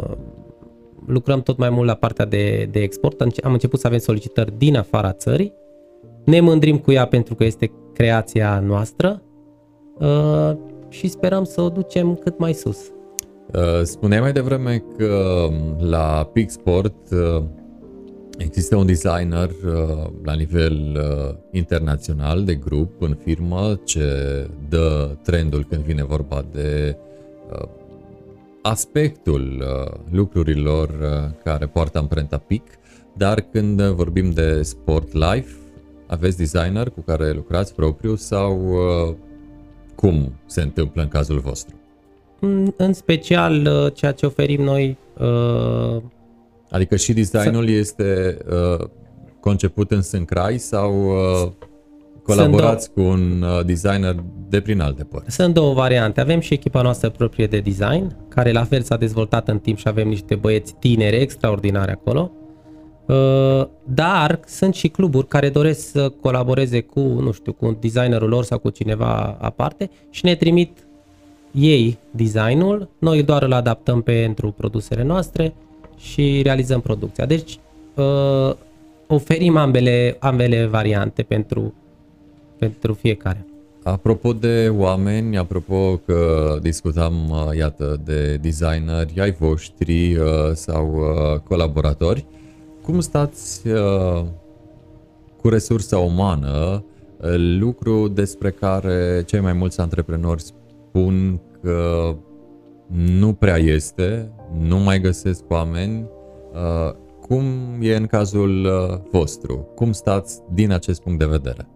lucrăm tot mai mult la partea de, de export. Am început să avem solicitări din afara țării. Ne mândrim cu ea pentru că este creația noastră uh, și sperăm să o ducem cât mai sus. Uh, spuneai mai devreme că um, la Peak Sport uh, există un designer la nivel internațional de grup în firmă ce dă trendul când vine vorba de aspectul lucrurilor care poartă amprenta Peak, dar când vorbim de sport life, aveți designer cu care lucrați propriu sau uh, cum se întâmplă în cazul vostru? În, în special, uh, ceea ce oferim noi... Uh, adică și designul să... este uh, conceput în Sâncrai sau uh, colaborați două... cu un uh, designer de prin alte părți? Sunt două variante. Avem și echipa noastră proprie de design, care la fel s-a dezvoltat în timp și avem niște băieți tineri extraordinari acolo. Uh, dar sunt și cluburi care doresc să colaboreze cu, nu știu, cu designerul lor sau cu cineva aparte și ne trimit ei designul, noi doar îl adaptăm pentru produsele noastre și realizăm producția. Deci uh, oferim ambele, ambele variante pentru, pentru fiecare. Apropo de oameni, apropo că discutam, uh, iată, de designeri ai voștri sau colaboratori, cum stați uh, cu resursa umană, uh, lucru despre care cei mai mulți antreprenori spun că nu prea este, nu mai găsesc oameni. Uh, cum e în cazul vostru? Cum stați din acest punct de vedere?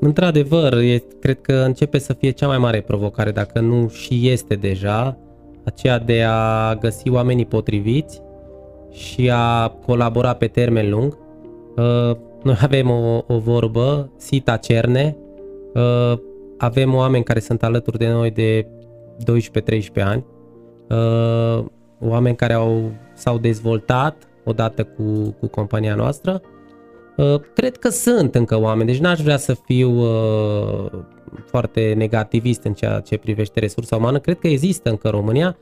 Într-adevăr, e, cred că începe să fie cea mai mare provocare, dacă nu și este deja, aceea de a găsi oamenii potriviți și a colabora pe termen lung. Uh, noi *laughs* avem o, o vorbă, Sita Cerne, uh, avem oameni care sunt alături de noi de 12-13 ani, uh, oameni care au, s-au dezvoltat odată cu, cu compania noastră. Cred că sunt încă oameni, deci n-aș vrea să fiu foarte negativist în ceea ce privește resursa umană. Cred că există încă România,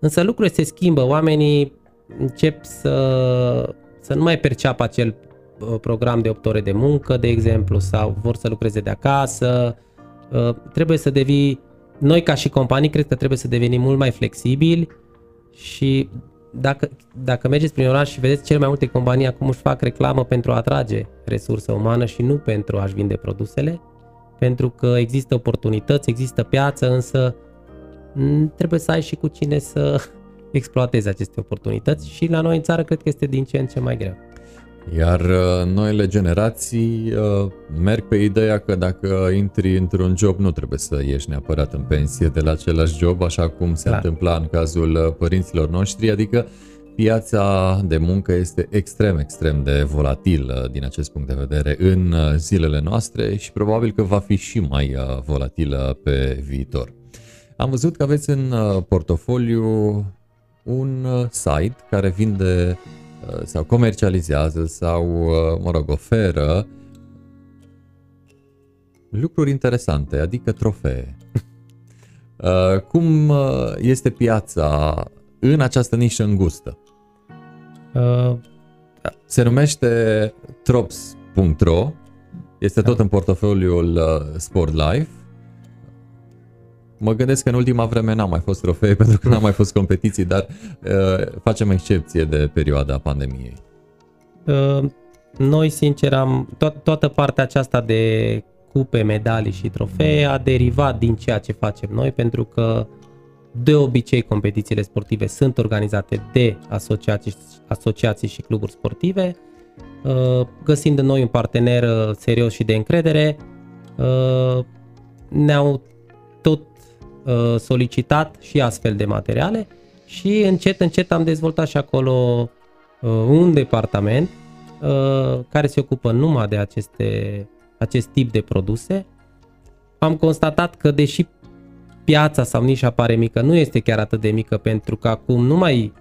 însă lucrurile se schimbă, oamenii încep să, să nu mai perceapă acel uh, program de 8 ore de muncă, de exemplu, sau vor să lucreze de acasă. Uh, trebuie să devii, noi ca și companii, cred că trebuie să devenim mult mai flexibili și dacă, dacă mergeți prin oraș și vedeți cele mai multe companii acum își fac reclamă pentru a atrage resursă umană și nu pentru a-și vinde produsele, pentru că există oportunități, există piață, însă trebuie să ai și cu cine să exploatezi aceste oportunități și la noi în țară cred că este din ce în ce mai greu. Iar uh, noile generații uh, merg pe ideea că dacă intri într-un job nu trebuie să ieși neapărat în pensie de la același job, așa cum se Clar. întâmpla în cazul uh, părinților noștri, adică piața de muncă este extrem, extrem de volatilă din acest punct de vedere în zilele noastre și probabil că va fi și mai volatilă pe viitor. Am văzut că aveți în portofoliu un site care vinde Uh, sau comercializează sau, uh, mă rog, oferă lucruri interesante, adică trofee. *laughs* Uh, cum este piața în această nișă îngustă? Se numește trops.ro, este tot da. în portofoliul Sport Life Mă gândesc că în ultima vreme n-am mai fost trofee *laughs* pentru că n-am mai fost competiții, dar uh, facem excepție de perioada pandemiei. Uh, noi, sincer, am to- toată partea aceasta de cupe, medalii și trofee a derivat din ceea ce facem noi, pentru că de obicei competițiile sportive sunt organizate de asociații, asociații și cluburi sportive. Uh, găsind în noi un partener uh, serios și de încredere, uh, ne-au tot Uh, solicitat și astfel de materiale și încet, încet am dezvoltat și acolo uh, un departament uh, care se ocupă numai de aceste, acest tip de produse. Am constatat că deși piața sau nișa pare mică, nu este chiar atât de mică pentru că acum nu mai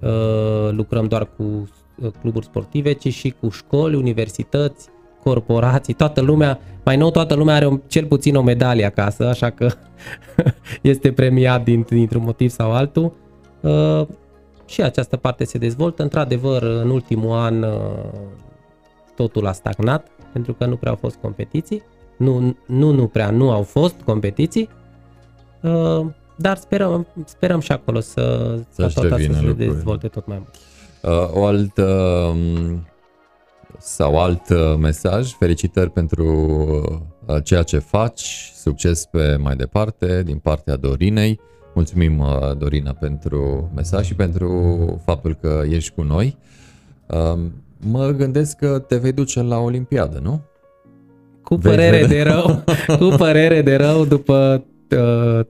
uh, lucrăm doar cu cluburi sportive, ci și cu școli, universități, corporații, toată lumea, mai nou toată lumea are o, cel puțin o medalie acasă, așa că *laughs* este premiat din, dintr-un motiv sau altul. Uh, și această parte se dezvoltă. Într-adevăr, în ultimul an uh, totul a stagnat, pentru că nu prea au fost competiții. Nu, nu, nu prea, nu au fost competiții. Uh, dar sperăm, sperăm și acolo să, să, tot să se dezvolte tot mai mult. Uh, o altă um sau alt uh, mesaj. Felicitări pentru uh, ceea ce faci, succes pe mai departe din partea Dorinei. Mulțumim, uh, Dorina, pentru mesaj și pentru faptul că ești cu noi. Um, mă gândesc că te vei duce la Olimpiadă, nu? Cu părere de rău, *laughs* cu părere de rău după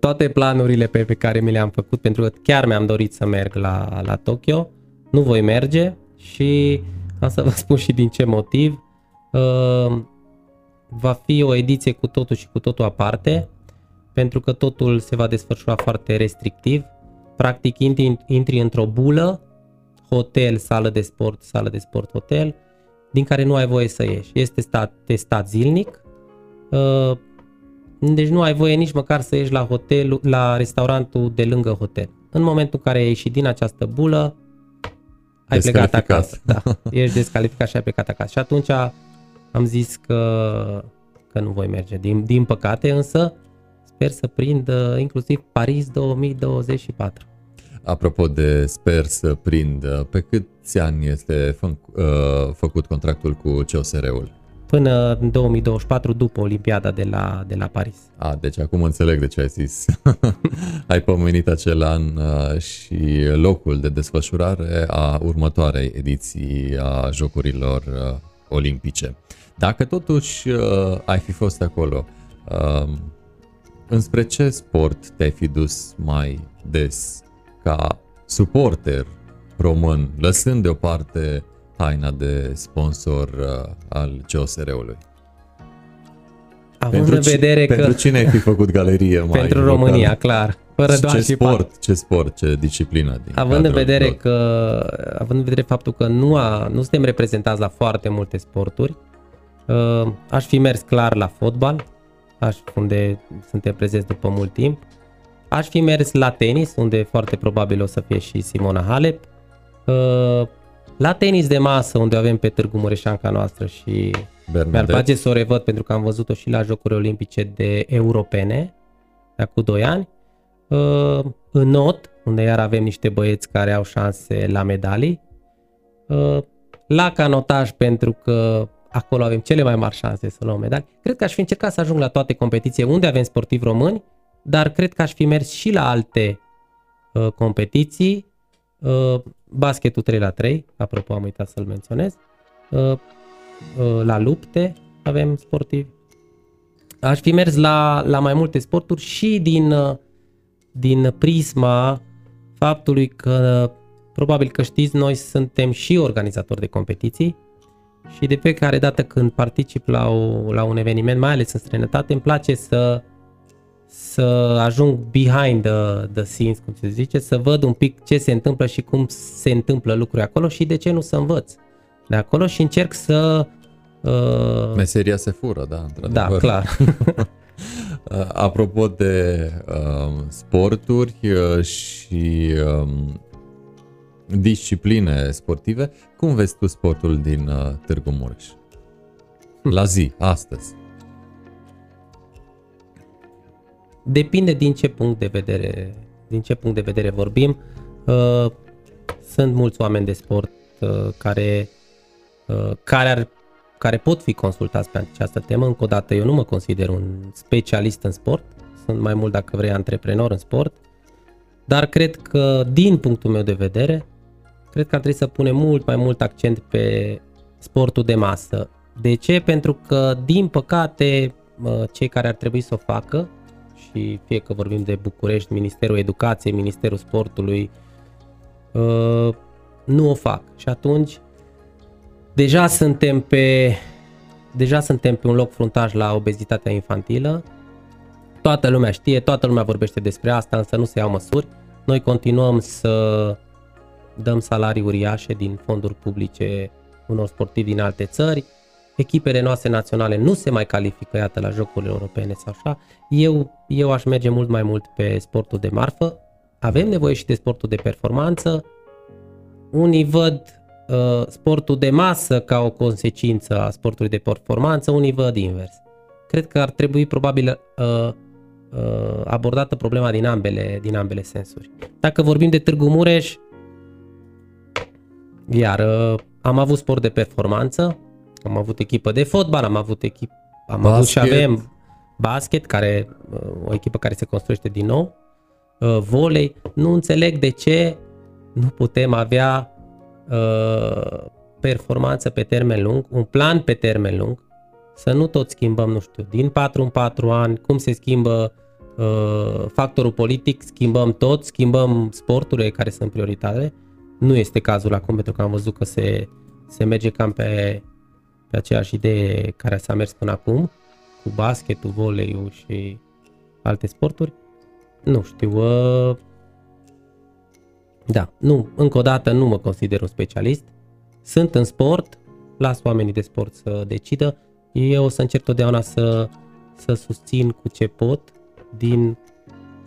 toate planurile pe, pe care mi le-am făcut, pentru că chiar mi-am dorit să merg la, la Tokyo, nu voi merge și am să vă spun și din ce motiv. Uh, va fi o ediție cu totul și cu totul aparte, pentru că totul se va desfășura foarte restrictiv. Practic intri, intri într-o bulă, hotel, sală de sport, sală de sport, hotel, din care nu ai voie să ieși. Este stat, testat zilnic, uh, deci nu ai voie nici măcar să ieși la hotel, la restaurantul de lângă hotel. În momentul în care ai ieșit din această bulă, ai plecat acasă. *laughs* Da, ești descalificat și ai plecat acasă. Și atunci am zis că, că nu voi merge. Din, din păcate, însă, sper să prind inclusiv Paris 2024. Apropo de sper să prind, pe câți ani este fă, uh, făcut contractul cu COSR-ul? Până în 2024 după Olimpiada de la, de la Paris. A, deci acum înțeleg de ce ai zis. *laughs* ai pomenit acel an uh, și locul de desfășurare a următoarei ediții a Jocurilor uh, Olimpice. Dacă totuși uh, ai fi fost acolo, um, înspre ce sport te-ai fi dus mai des ca suporter român, lăsând deoparte haina de sponsor uh, al COSR-ului? Având pentru în vedere ci, că... Pentru cine ai fi făcut galerie mai Pentru România, local? clar. Fără ce doar sport, și ce sport, ce disciplină. Din având în vedere lor. că, având în vedere faptul că nu, a, nu suntem reprezentați la foarte multe sporturi, uh, aș fi mers clar la fotbal, aș, unde suntem prezenți după mult timp, aș fi mers la tenis, unde foarte probabil o să fie și Simona Halep, uh, la tenis de masă, unde avem pe Târgu Mureșanca noastră și Bernadette. mi-ar place să o revăd pentru că am văzut-o și la Jocurile Olimpice de Europene, de acum 2 ani. Uh, în not, unde iar avem niște băieți care au șanse la medalii. Uh, la canotaj pentru că acolo avem cele mai mari șanse să luăm medalii. Cred că aș fi încercat să ajung la toate competiții unde avem sportivi români, dar cred că aș fi mers și la alte uh, competiții. Uh, basketul 3 la 3, apropo am uitat să-l menționez. Uh, uh, la lupte avem sportivi. Aș fi mers la, la mai multe sporturi și din, uh, din prisma faptului că probabil că știți, noi suntem și organizatori de competiții și de fiecare dată când particip la, o, la un eveniment, mai ales în străinătate, îmi place să, să ajung behind the, the scenes, cum se zice, să văd un pic ce se întâmplă și cum se întâmplă lucruri acolo și de ce nu să învăț de acolo și încerc să... Uh... Meseria se fură, da, într-adevăr. Da, clar. *laughs* Apropo de uh, sporturi uh, și uh, discipline sportive, cum vezi tu sportul din uh, Târgu Mureș? La zi, astăzi. Depinde din ce punct de vedere, din ce punct de vedere vorbim. Uh, sunt mulți oameni de sport uh, care, uh, care, ar, care pot fi consultați pe această temă. Încă o dată, eu nu mă consider un specialist în sport, sunt mai mult, dacă vrei, antreprenor în sport, dar cred că, din punctul meu de vedere, cred că ar trebui să punem mult mai mult accent pe sportul de masă. De ce? Pentru că, din păcate, cei care ar trebui să o facă, și fie că vorbim de București, Ministerul Educației, Ministerul Sportului, ă, nu o fac. Și atunci, deja suntem pe, deja suntem pe un loc fruntaș la obezitatea infantilă. Toată lumea știe, toată lumea vorbește despre asta, însă nu se iau măsuri. Noi continuăm să dăm salarii uriașe din fonduri publice unor sportivi din alte țări, echipele noastre naționale nu se mai califică, iată, la jocurile europene sau așa. Eu, eu aș merge mult mai mult pe sportul de marfă. Avem nevoie și de sportul de performanță. Unii văd uh, sportul de masă ca o consecință a sportului de performanță, unii văd invers. Cred că ar trebui probabil uh, uh, abordată problema din ambele, din ambele sensuri. Dacă vorbim de Târgu Mureș, iar uh, am avut sport de performanță, am avut echipă de fotbal, am avut echipă, am basket. avut și avem basket, care, uh, o echipă care se construiește din nou, uh, volei. Nu înțeleg de ce nu putem avea performanță pe termen lung, un plan pe termen lung, să nu tot schimbăm, nu știu, din 4 în 4 ani, cum se schimbă uh, factorul politic, schimbăm tot, schimbăm sporturile care sunt prioritare nu este cazul acum pentru că am văzut că se, se merge cam pe, pe aceeași idee care s-a mers până acum, cu basketul, voleiul și alte sporturi. Nu știu, uh, da, nu, încă o dată nu mă consider un specialist. Sunt în sport, las oamenii de sport să decidă. Eu o să încerc totdeauna să, să susțin cu ce pot din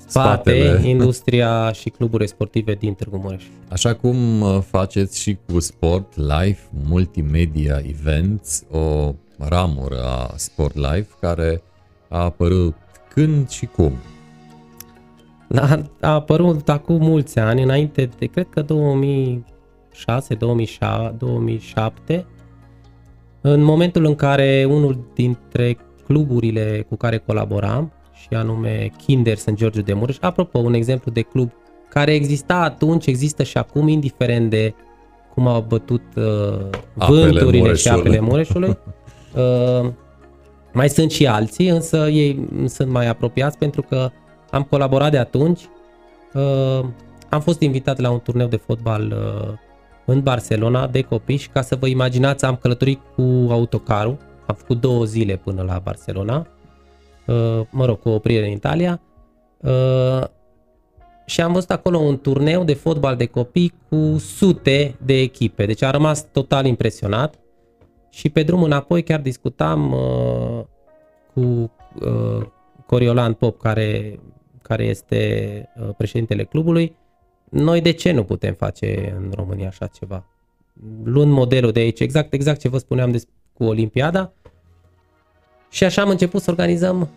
spate Spatele. industria și cluburile sportive din Târgu Mureș. Așa cum uh, faceți și cu Sport Life, Multimedia Events, o ramură a Sport Life care a apărut când și cum? A, a apărut acum mulți ani, înainte de, cred că 2006, 2007, 2007 în momentul în care unul dintre cluburile cu care colaboram și anume Kinder St. George de Mureș. Apropo, un exemplu de club care exista atunci, există și acum, indiferent de cum au bătut uh, vânturile și apele Mureșului. *laughs* Uh, mai sunt și alții, însă ei sunt mai apropiați pentru că am colaborat de atunci. Uh, am fost invitat la un turneu de fotbal uh, în Barcelona de copii și ca să vă imaginați am călătorit cu autocarul. Am făcut două zile până la Barcelona Uh, mă rog, cu oprire în Italia. Uh, și am văzut acolo un turneu de fotbal de copii cu sute de echipe. Deci am rămas total impresionat și pe drum înapoi chiar discutam uh, cu uh, Coriolan Pop, care, care este uh, președintele clubului, noi de ce nu putem face în România așa ceva? Luând modelul de aici, exact, exact ce vă spuneam des, cu Olimpiada, și așa am început să organizăm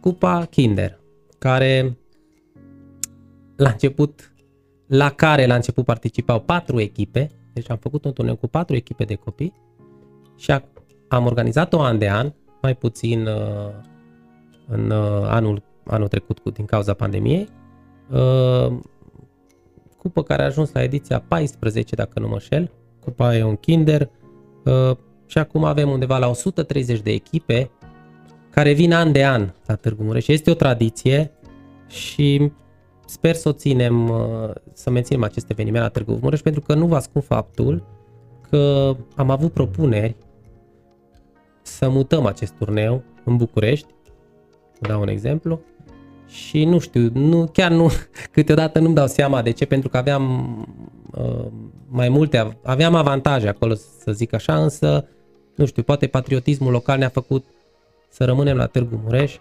Cupa Kinder, care la început la care la început participau patru echipe, deci am făcut un turneu cu patru echipe de copii și am organizat-o an de an, mai puțin uh, în uh, anul, anul trecut cu, din cauza pandemiei, uh, cupă care a ajuns la ediția 14, dacă nu mă șel, cupa e un kinder și acum avem undeva la 130 de echipe care vin an de an la Târgu Mureș. Este o tradiție și sper să o ținem, să menținem acest eveniment la Târgu Mureș pentru că nu vă ascund faptul că am avut propuneri să mutăm acest turneu în București, vă dau un exemplu, și nu știu, nu, chiar nu, *laughs* câteodată nu-mi dau seama de ce, pentru că aveam uh, mai multe, aveam avantaje acolo, să zic așa, însă, nu știu, poate patriotismul local ne-a făcut să rămânem la Târgu Mureș.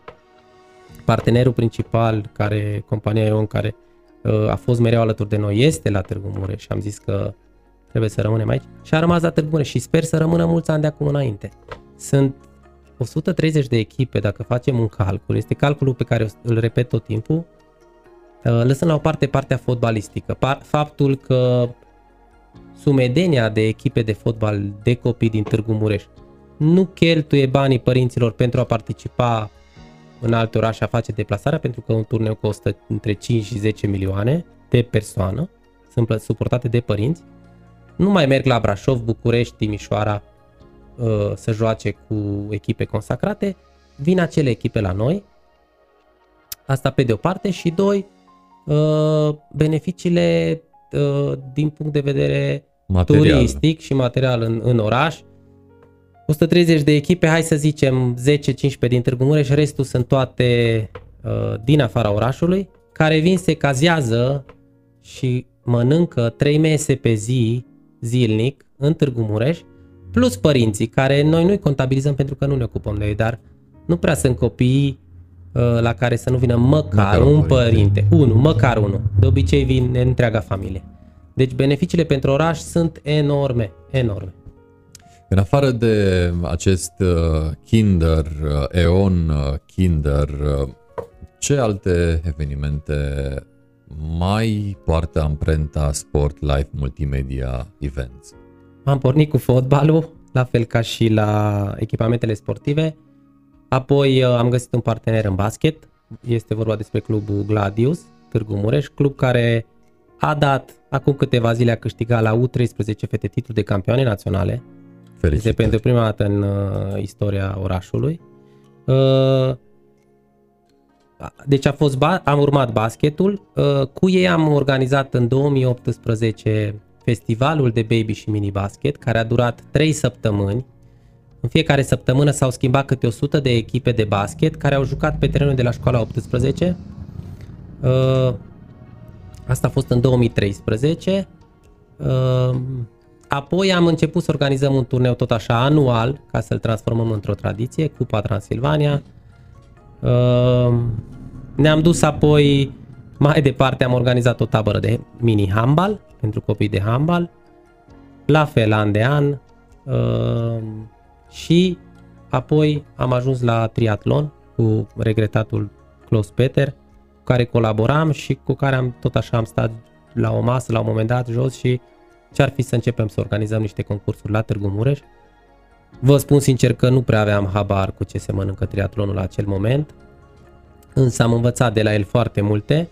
Partenerul principal, care, compania Ion, care uh, a fost mereu alături de noi, este la Târgu Mureș și am zis că trebuie să rămânem aici și a rămas la Târgu Mureș și sper să rămână mulți ani de acum înainte. Sunt 130 de echipe, dacă facem un calcul, este calculul pe care îl repet tot timpul, uh, lăsând la o parte partea fotbalistică. Faptul că sumedenia de echipe de fotbal de copii din Târgu Mureș nu cheltuie banii părinților pentru a participa în alte orașe a face deplasarea, pentru că un turneu costă între 5 și 10 milioane de persoană, sunt suportate de părinți. Nu mai merg la Brașov, București, Timișoara, Uh, să joace cu echipe consacrate, vin acele echipe la noi. Asta pe de o parte și doi, uh, beneficiile uh, din punct de vedere material. turistic și material în, în oraș. 130 de echipe, hai să zicem 10-15 din Târgu Mureș, restul sunt toate din afara orașului, care vin, se cazează și mănâncă 3 mese pe zi, zilnic, în Târgu Mureș plus părinții, care noi nu-i contabilizăm pentru că nu ne ocupăm de ei, dar nu prea sunt copii uh, la care să nu vină măcar, măcar un părinte. părinte, unul, măcar unul. De obicei vin întreaga familie. Deci beneficiile pentru oraș sunt enorme, enorme. În afară de acest uh, Kinder, uh, EON uh, Kinder, uh, ce alte evenimente mai poartă amprenta Sport Life Multimedia Events? Am pornit cu fotbalul, la fel ca și la echipamentele sportive. Apoi uh, am găsit un partener în basket. Este vorba despre clubul Gladius, Târgu Mureș, club care a dat, acum câteva zile a câștigat la U13 fete titlul de campioane naționale. Felicitări. Este pentru prima dată în uh, istoria orașului. Uh, deci a fost ba- am urmat basketul. Uh, cu ei am organizat în 2018 festivalul de baby și mini basket, care a durat 3 săptămâni. În fiecare săptămână s-au schimbat câte 100 de echipe de basket care au jucat pe terenul de la școala 18. Uh, asta a fost în 2013. Uh, apoi am început să organizăm un turneu tot așa anual, ca să-l transformăm într-o tradiție, Cupa Transilvania. Uh, ne-am dus apoi mai departe, am organizat o tabără de mini handball pentru copii de handbal, la fel an de an uh, și apoi am ajuns la triatlon cu regretatul Klaus Peter, cu care colaboram și cu care am tot așa am stat la o masă la un moment dat jos și ce ar fi să începem să organizăm niște concursuri la Târgu Mureș. Vă spun sincer că nu prea aveam habar cu ce se mănâncă triatlonul la acel moment, însă am învățat de la el foarte multe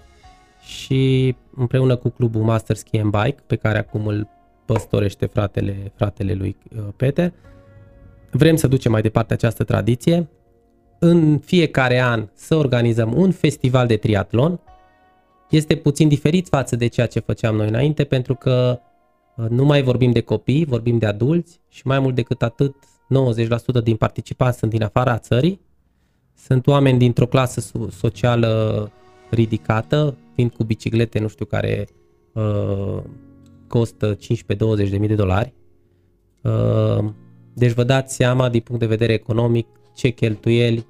și împreună cu clubul Master Ski and Bike, pe care acum îl păstorește fratele, fratele lui uh, Peter, vrem să ducem mai departe această tradiție. În fiecare an să organizăm un festival de triatlon. Este puțin diferit față de ceea ce făceam noi înainte, pentru că uh, nu mai vorbim de copii, vorbim de adulți și mai mult decât atât, 90% din participanți sunt din afara țării. Sunt oameni dintr-o clasă socială ridicată, fiind cu biciclete, nu știu, care uh, costă 15-20 de mii de dolari. Uh, deci vă dați seama din punct de vedere economic ce cheltuieli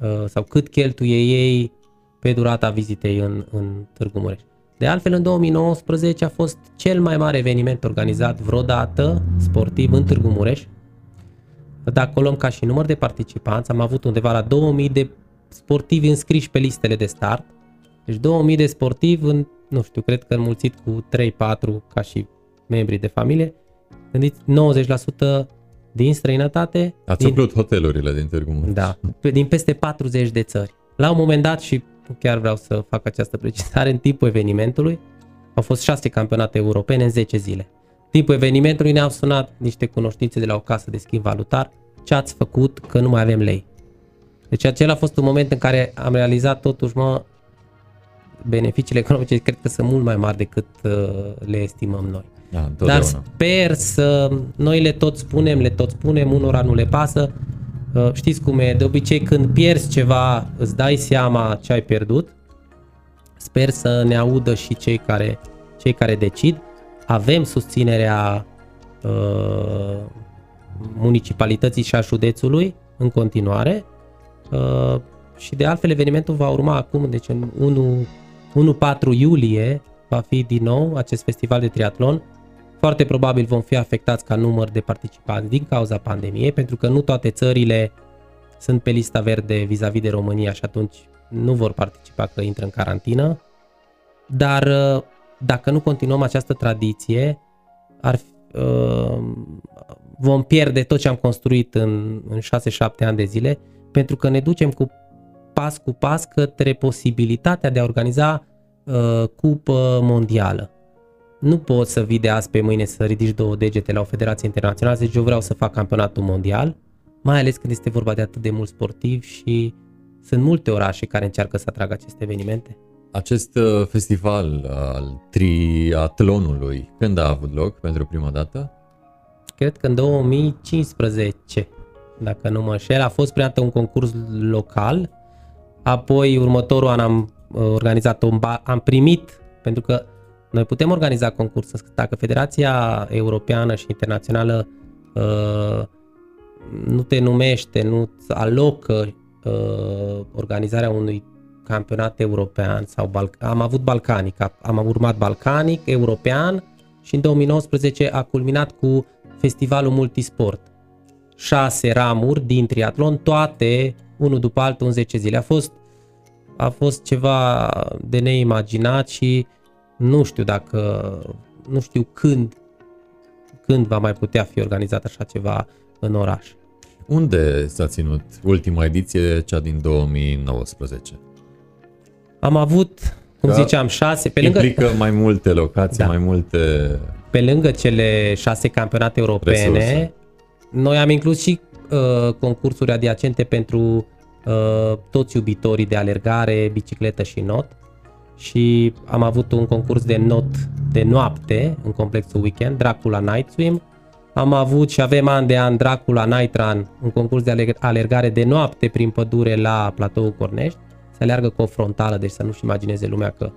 uh, sau cât cheltuie ei pe durata vizitei în, în Târgu Mureș. De altfel, în 2019 a fost cel mai mare eveniment organizat vreodată sportiv în Târgu Mureș. Dacă o luăm ca și număr de participanți, am avut undeva la 2000 de sportivi înscriși pe listele de start deci 2000 de sportivi în nu știu, cred că înmulțit cu 3-4 ca și membrii de familie, gândiți 90% din străinătate. Ați din, umplut hotelurile din Târgu Mureș. Da, din peste 40 de țări. La un moment dat, și chiar vreau să fac această precizare, în timpul evenimentului, au fost șase campionate europene în 10 zile. În timpul evenimentului ne-au sunat niște cunoștințe de la o casă de schimb valutar, ce ați făcut că nu mai avem lei. Deci acela a fost un moment în care am realizat totuși, mă, beneficiile economice cred că sunt mult mai mari decât uh, le estimăm noi. Da, Dar sper să, noi le tot spunem, le tot spunem, unora nu le pasă. Uh, știți cum e, de obicei când pierzi ceva, îți dai seama ce ai pierdut. Sper să ne audă și cei care, cei care decid. Avem susținerea uh, municipalității și a județului în continuare. Uh, și de altfel evenimentul va urma acum, deci în 1, 1-4 iulie va fi din nou acest festival de triatlon. Foarte probabil vom fi afectați ca număr de participanți din cauza pandemiei, pentru că nu toate țările sunt pe lista verde vis-a-vis de România și atunci nu vor participa că intră în carantină. Dar uh, dacă nu continuăm această tradiție, ar fi, uh, vom pierde tot ce am construit în, în 6-7 ani de zile, pentru că ne ducem cu pas cu pas către posibilitatea de a organiza uh, cupă mondială. Nu poți să vii de azi pe mâine să ridici două degete la o federație internațională, să zici eu vreau să fac campionatul mondial, mai ales când este vorba de atât de mulți sportivi și sunt multe orașe care încearcă să atragă aceste evenimente. Acest uh, festival al triatlonului, când a avut loc pentru prima dată? Cred că în 2015, dacă nu mă înșel, a fost prima dată un concurs local, apoi următorul an am uh, organizat un am primit, pentru că noi putem organiza concursuri. Dacă Federația Europeană și Internațională uh, nu te numește, nu alocă uh, organizarea unui campionat european sau Bal- am avut balcanic, am urmat balcanic, european și în 2019 a culminat cu festivalul multisport. Șase ramuri din triatlon, toate unul după altul în 10 zile. A fost, a fost ceva de neimaginat și nu știu dacă, nu știu când, când va mai putea fi organizat așa ceva în oraș. Unde s-a ținut ultima ediție, cea din 2019? Am avut, cum Că ziceam, șase. Pe lângă, implică mai multe locații, da. mai multe... Pe lângă cele șase campionate europene, resurse. noi am inclus și uh, concursuri adiacente pentru uh, toți iubitorii de alergare, bicicletă și not și am avut un concurs de not de noapte în complexul weekend, Dracula Night Swim. Am avut și avem an de an Dracula Night Run, un concurs de alergare de noapte prin pădure la platoul Cornești. Se aleargă cu o frontală, deci să nu-și imagineze lumea că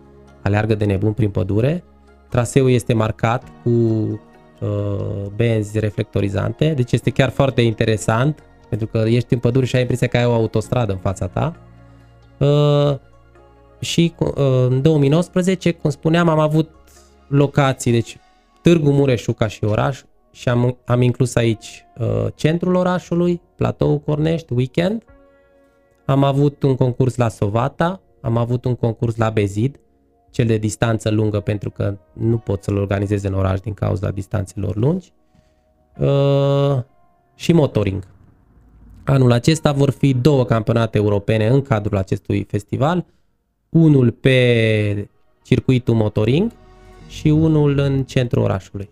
aleargă de nebun prin pădure. Traseul este marcat cu uh, benzi reflectorizante, deci este chiar foarte interesant, pentru că ești în pădure și ai impresia că ai o autostradă în fața ta. Uh, și uh, în 2019, cum spuneam, am avut locații, deci Târgu Mureșu ca și oraș și am, am inclus aici uh, centrul orașului, platou Cornești, weekend. Am avut un concurs la Sovata, am avut un concurs la Bezid, cel de distanță lungă pentru că nu pot să-l organizez în oraș din cauza distanțelor lungi. Uh, și motoring. Anul acesta vor fi două campionate europene în cadrul acestui festival, unul pe circuitul motoring și unul în centrul orașului.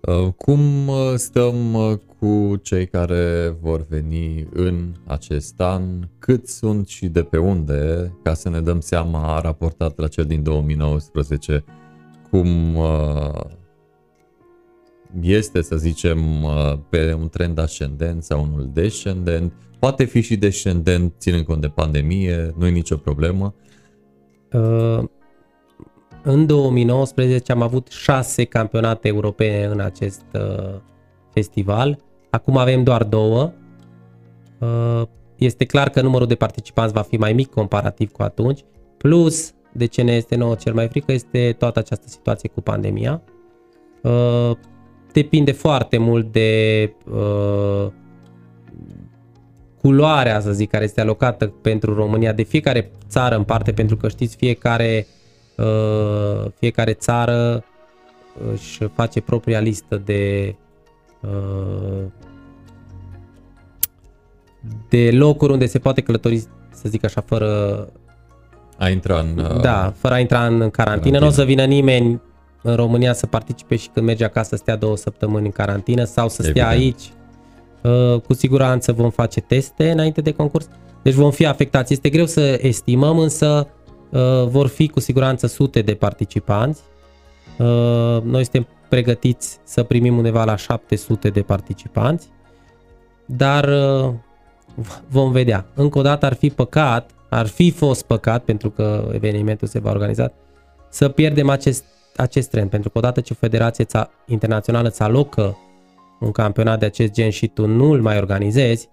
Uh, cum uh, stăm uh, cu cei care vor veni în acest an? Cât sunt și de pe unde? Ca să ne dăm seama, raportat la cel din 2019, cum este, să zicem, pe un trend ascendent sau unul descendent. Poate fi și descendent, ținând cont de pandemie, nu e nicio problemă. Uh, în 2019 am avut șase campionate europene în acest uh, festival. Acum avem doar două. Uh, este clar că numărul de participanți va fi mai mic comparativ cu atunci. Plus, de ce ne este nouă cel mai frică, este toată această situație cu pandemia. Depinde foarte mult de culoarea, să zic, care este alocată pentru România de fiecare țară în parte, pentru că știți, fiecare uh, fiecare țară își face propria listă de uh, de locuri unde se poate călători, să zic așa, fără a intra în... Uh, da, fără a intra în carantină. Nu o să vină nimeni în România să participe și când merge acasă să stea două săptămâni în carantină sau să stea Evident. aici. Uh, cu siguranță vom face teste înainte de concurs. Deci vom fi afectați. Este greu să estimăm, însă uh, vor fi cu siguranță sute de participanți. Noi suntem pregătiți să primim undeva la 700 de participanți, dar vom vedea. Încă o dată ar fi păcat ar fi fost păcat, pentru că evenimentul se va organiza, să pierdem acest, acest trend, pentru că odată ce o federație ța, internațională îți alocă un campionat de acest gen și tu nu îl mai organizezi,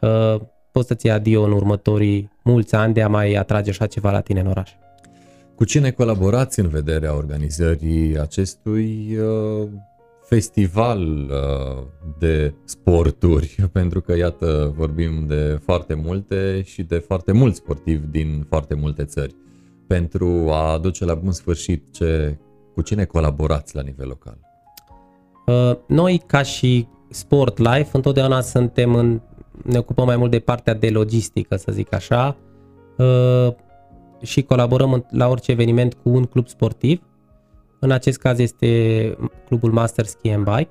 uh, poți să-ți adio în următorii mulți ani de a mai atrage așa ceva la tine în oraș. Cu cine colaborați în vederea organizării acestui uh, festival uh, de sporturi, *laughs* pentru că, iată, vorbim de foarte multe și de foarte mulți sportivi din foarte multe țări. Pentru a aduce la bun sfârșit ce, cu cine colaborați la nivel local? Uh, noi, ca și Sport Life, întotdeauna suntem în, ne ocupăm mai mult de partea de logistică, să zic așa, uh, și colaborăm la orice eveniment cu un club sportiv în acest caz este clubul Master Ski and Bike.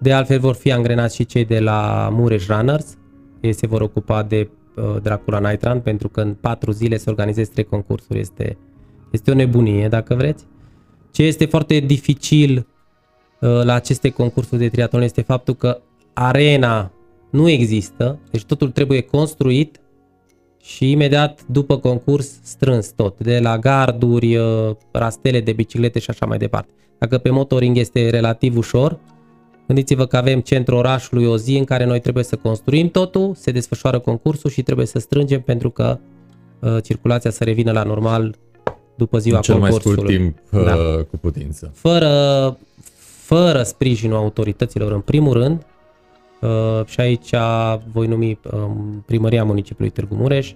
De altfel vor fi angrenați și cei de la Mureș Runners. Ei se vor ocupa de uh, Dracula Night Run pentru că în patru zile se organizeze trei concursuri. Este, este o nebunie, dacă vreți. Ce este foarte dificil uh, la aceste concursuri de triatlon este faptul că arena nu există, deci totul trebuie construit și imediat după concurs strâns tot, de la garduri, uh, rastele de biciclete și așa mai departe. Dacă pe motoring este relativ ușor, gândiți-vă că avem centrul orașului o zi în care noi trebuie să construim totul, se desfășoară concursul și trebuie să strângem pentru că uh, circulația să revină la normal după ziua în cel concursului. mai scurt timp uh, da. cu putință. Fără, fără sprijinul autorităților în primul rând, Uh, și aici voi numi um, Primăria Municipiului Târgu Mureș,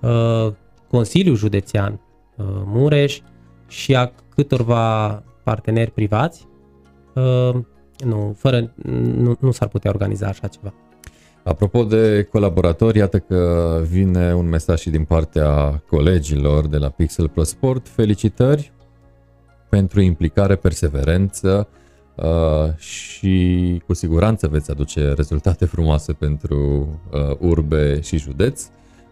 uh, Consiliul Județean uh, Mureș și a câtorva parteneri privați. Nu, fără, nu, nu s-ar putea organiza așa ceva. Apropo de colaboratori, iată că vine un mesaj și din partea colegilor de la Pixel Pro Sport. Felicitări pentru implicare, perseverență, Uh, și cu siguranță veți aduce rezultate frumoase pentru uh, urbe și județ.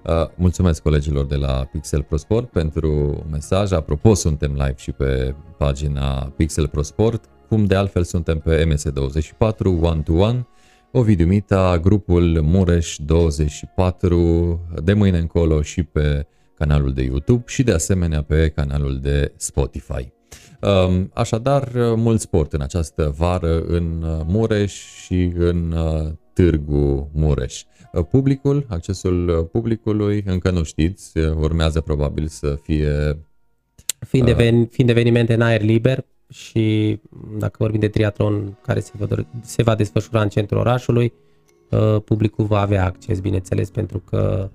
Uh, mulțumesc colegilor de la Pixel Pro Sport pentru mesaj. Apropo, suntem live și pe pagina Pixel Pro Sport, cum de altfel suntem pe MS24 One to One. Ovidiu Mita, grupul Mureș 24 de mâine încolo și pe canalul de YouTube și de asemenea pe canalul de Spotify. Um, așadar, mult sport în această vară în uh, Mureș și în uh, Târgu Mureș. Uh, publicul, accesul publicului, încă nu știți, urmează probabil să fie... Fiind, even, fiind evenimente în aer liber și dacă vorbim de triatlon care se va, se va desfășura în centrul orașului, publicul va avea acces, bineînțeles, pentru că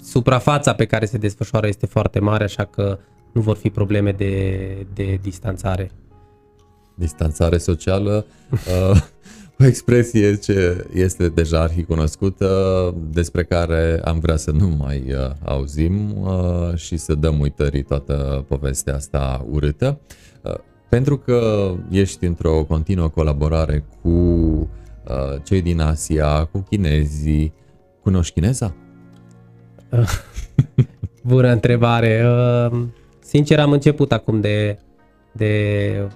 suprafața pe care se desfășoară este foarte mare, așa că nu vor fi probleme de, de distanțare. Distanțare socială, uh, *laughs* o expresie ce este deja arhicunoscută, despre care am vrea să nu mai uh, auzim uh, și să dăm uitării toată povestea asta urâtă. Pentru că ești într-o continuă colaborare cu cei din Asia, cu chinezii, cunoști chineza? *laughs* Bună întrebare. Sincer, am început acum de, de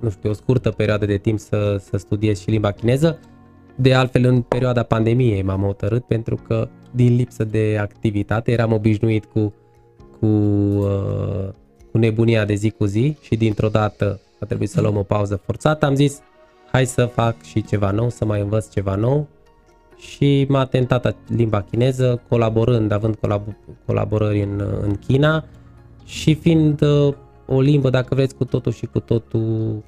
nu știu, o scurtă perioadă de timp să, să studiez și limba chineză. De altfel, în perioada pandemiei m-am hotărât pentru că din lipsă de activitate eram obișnuit cu, cu, uh, cu nebunia de zi cu zi și dintr-o dată a trebuit să luăm o pauză forțată. Am zis, hai să fac și ceva nou, să mai învăț ceva nou și m-a tentat limba chineză, colaborând, având colab- colaborări în, în China și fiind uh, o limbă, dacă vreți, cu totul și cu totul...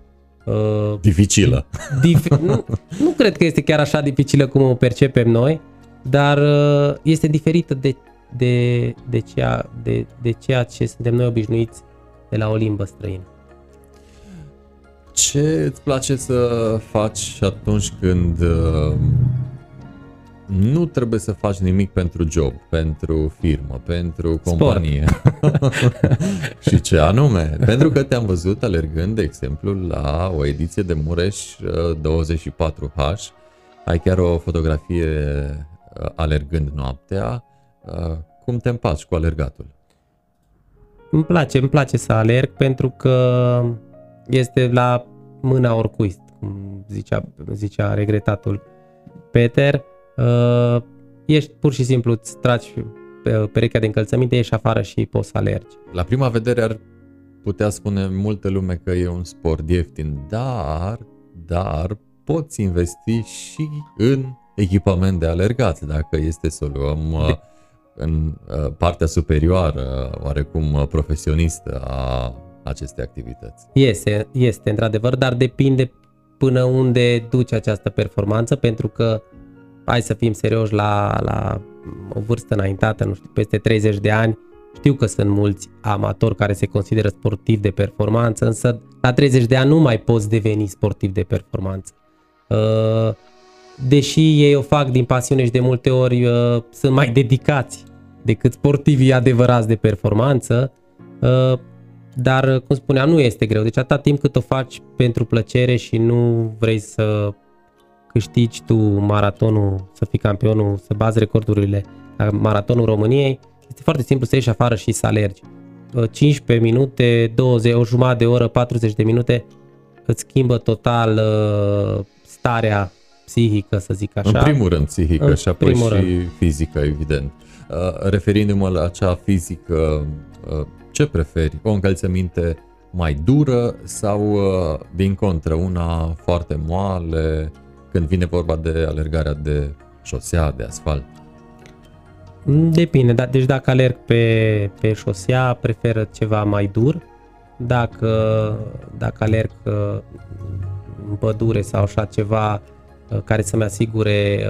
Uh, dificilă. Dif- *laughs* nu, nu cred că este chiar așa dificilă cum o percepem noi, dar uh, este diferită de de, de, ceea, de, de ceea ce suntem noi obișnuiți de la o limbă străină. Ce îți place să faci atunci când uh, nu trebuie să faci nimic pentru job, pentru firmă, pentru companie? *laughs* și ce anume? Pentru că te-am văzut alergând, de exemplu, la o ediție de Mureș 24H. Uh, Ai chiar o fotografie uh, alergând noaptea. Cum te împaci cu alergatul? Îmi place, îmi place să alerg pentru că este la mâna oricui, cum zicea, zicea regretatul Peter. Uh, ești pur și simplu, îți tragi perechea de încălțăminte, ieși afară și poți să alergi. La prima vedere ar putea spune multă lume că e un sport ieftin, dar, dar poți investi și în echipament de alergat, dacă este să luăm uh, de... în uh, partea superioară, oarecum uh, profesionistă a aceste activități. Este, este într-adevăr, dar depinde până unde duce această performanță, pentru că, hai să fim serioși, la, la o vârstă înaintată, nu știu, peste 30 de ani, știu că sunt mulți amatori care se consideră sportivi de performanță, însă la 30 de ani nu mai poți deveni sportiv de performanță. Uh, deși ei o fac din pasiune și de multe ori uh, sunt mai dedicați decât sportivii adevărați de performanță, uh, dar, cum spuneam, nu este greu. Deci atâta timp cât o faci pentru plăcere și nu vrei să câștigi tu maratonul, să fii campionul, să bazi recordurile la maratonul României, este foarte simplu să ieși afară și să alergi. 15 minute, 20, o jumătate de oră, 40 de minute îți schimbă total uh, starea psihică, să zic așa. În primul rând psihică în și apoi și rând. fizică, evident. Uh, referindu-mă la acea fizică uh, ce preferi? O încălțăminte mai dură sau uh, din contră una foarte moale când vine vorba de alergarea de șosea, de asfalt? Depinde, da, deci dacă alerg pe, pe șosea, preferă ceva mai dur. Dacă, dacă alerg uh, în pădure sau așa ceva uh, care să-mi asigure...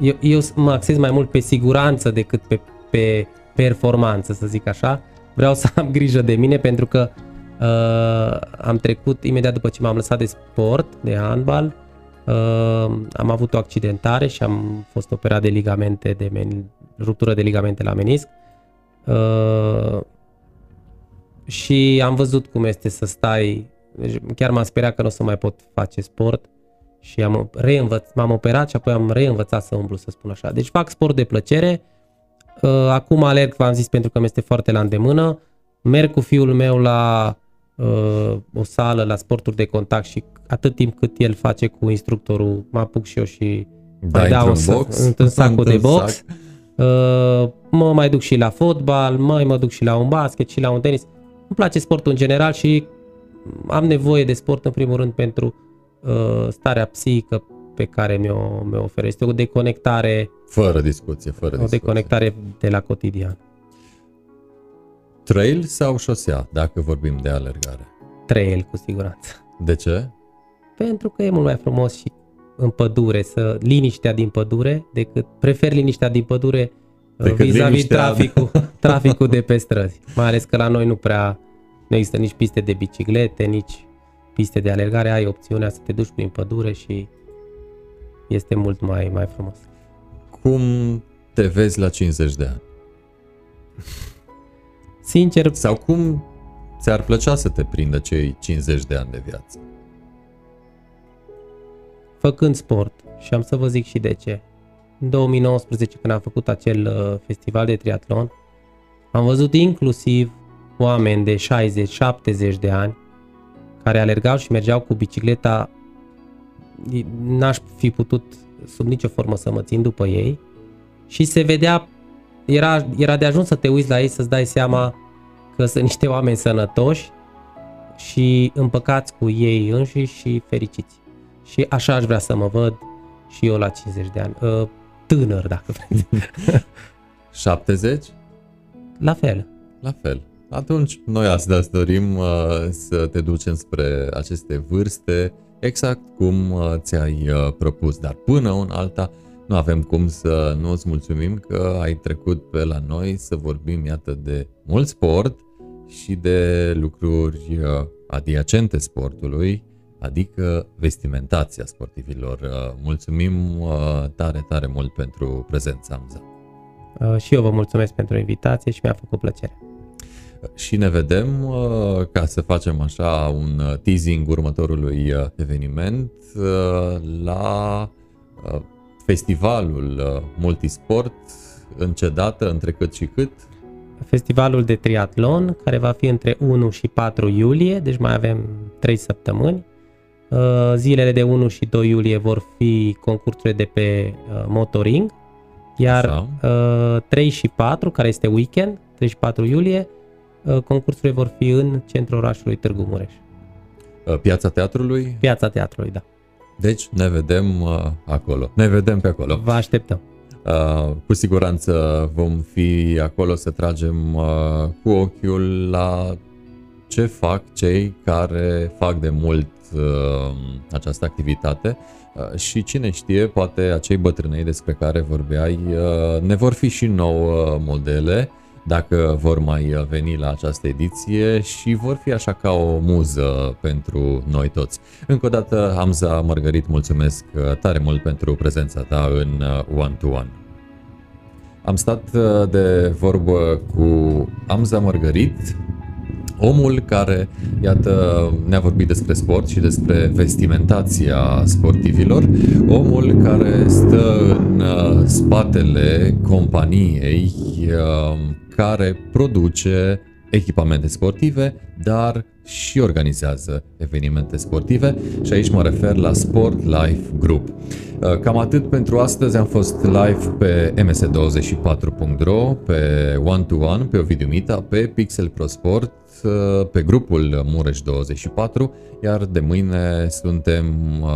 Eu, eu mă axez mai mult pe siguranță decât pe, pe performanță, să zic așa vreau să *laughs* am grijă de mine pentru că uh, am trecut imediat după ce m-am lăsat de sport, de handbal, uh, am avut o accidentare și am fost operat de ligamente, de men- ruptură de ligamente la menisc. Uh, și am văzut cum este să stai, deci chiar m-am speriat că nu o să mai pot face sport și am reînvăț, m-am operat și apoi am reînvățat să umblu, să spun așa. Deci fac sport de plăcere, Uh, acum alerg, v-am zis, pentru că mi este foarte la îndemână. Merg cu fiul meu la uh, o sală, la sporturi de contact și atât timp cât el face cu instructorul, mă apuc și eu și da, mai dau în, box, în *laughs* sacul de box. Sac. Uh, mă mai duc și la fotbal, mai mă duc și la un basket și la un tenis. Îmi place sportul în general și am nevoie de sport în primul rând pentru uh, starea psihică pe care mi-o, mi-o oferă. Este o deconectare fără discuție, fără o discuție. deconectare de la cotidian. Trail sau șosea, dacă vorbim de alergare? Trail, cu siguranță. De ce? Pentru că e mult mai frumos și în pădure, să liniștea din pădure, decât prefer liniștea din pădure uh, decât vis-a-vis liniștea... traficul, *laughs* traficul de pe străzi. Mai ales că la noi nu prea nu există nici piste de biciclete, nici piste de alergare, ai opțiunea să te duci prin pădure și este mult mai, mai frumos. Cum te vezi la 50 de ani? *laughs* Sincer... Sau cum ți-ar plăcea să te prindă cei 50 de ani de viață? Făcând sport și am să vă zic și de ce. În 2019 când am făcut acel uh, festival de triatlon, am văzut inclusiv oameni de 60-70 de ani care alergau și mergeau cu bicicleta n-aș fi putut sub nicio formă să mă țin după ei și se vedea, era, era de ajuns să te uiți la ei să-ți dai seama că sunt niște oameni sănătoși și împăcați cu ei înșiși și fericiți. Și așa aș vrea să mă văd și eu la 50 de ani. Uh, tânăr, dacă vreți. 70? *laughs* La fel. La fel. Atunci, noi astăzi dorim uh, să te ducem spre aceste vârste exact cum uh, ți-ai uh, propus, dar până în alta nu avem cum să nu îți mulțumim că ai trecut pe la noi să vorbim, iată, de mult sport și de lucruri uh, adiacente sportului, adică vestimentația sportivilor. Uh, mulțumim uh, tare, tare mult pentru prezența, Amza. Și eu vă mulțumesc pentru invitație și mi-a făcut plăcere. Și ne vedem ca să facem așa un teasing următorului eveniment la festivalul multisport în ce dată, între cât și cât? festivalul de triatlon, care va fi între 1 și 4 iulie, deci mai avem 3 săptămâni. Uh, zilele de 1 și 2 iulie vor fi concursurile de pe uh, motoring, iar Așa. 3 uh, și 4, care este weekend, 3 și 4 iulie, concursurile vor fi în centrul orașului Târgu Mureș. Piața Teatrului? Piața Teatrului, da. Deci ne vedem acolo. Ne vedem pe acolo. Vă așteptăm. Uh, cu siguranță vom fi acolo să tragem uh, cu ochiul la ce fac cei care fac de mult uh, această activitate și cine știe, poate acei bătrânei despre care vorbeai ne vor fi și nouă modele dacă vor mai veni la această ediție și vor fi așa ca o muză pentru noi toți. Încă o dată, Hamza Margarit, mulțumesc tare mult pentru prezența ta în One to One. Am stat uh, de vorbă cu Amza Margarit, omul care, iată, ne-a vorbit despre sport și despre vestimentația sportivilor, omul care stă în uh, spatele companiei uh, care produce echipamente sportive, dar și organizează evenimente sportive. Și aici mă refer la Sport Life Group. Uh, cam atât pentru astăzi, am fost live pe ms24.ro, pe One to One, pe Ovidiu Mita, pe Pixel Pro Sport, uh, pe grupul Mureș24, iar de mâine suntem uh,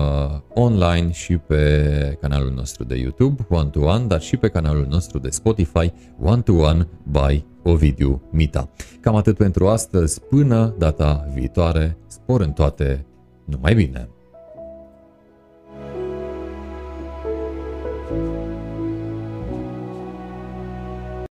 online și pe canalul nostru de YouTube, One to One, dar și pe canalul nostru de Spotify, One to One by Ovidiu Mita. Cam atât pentru astăzi, până data viitoare, spor în toate, numai bine!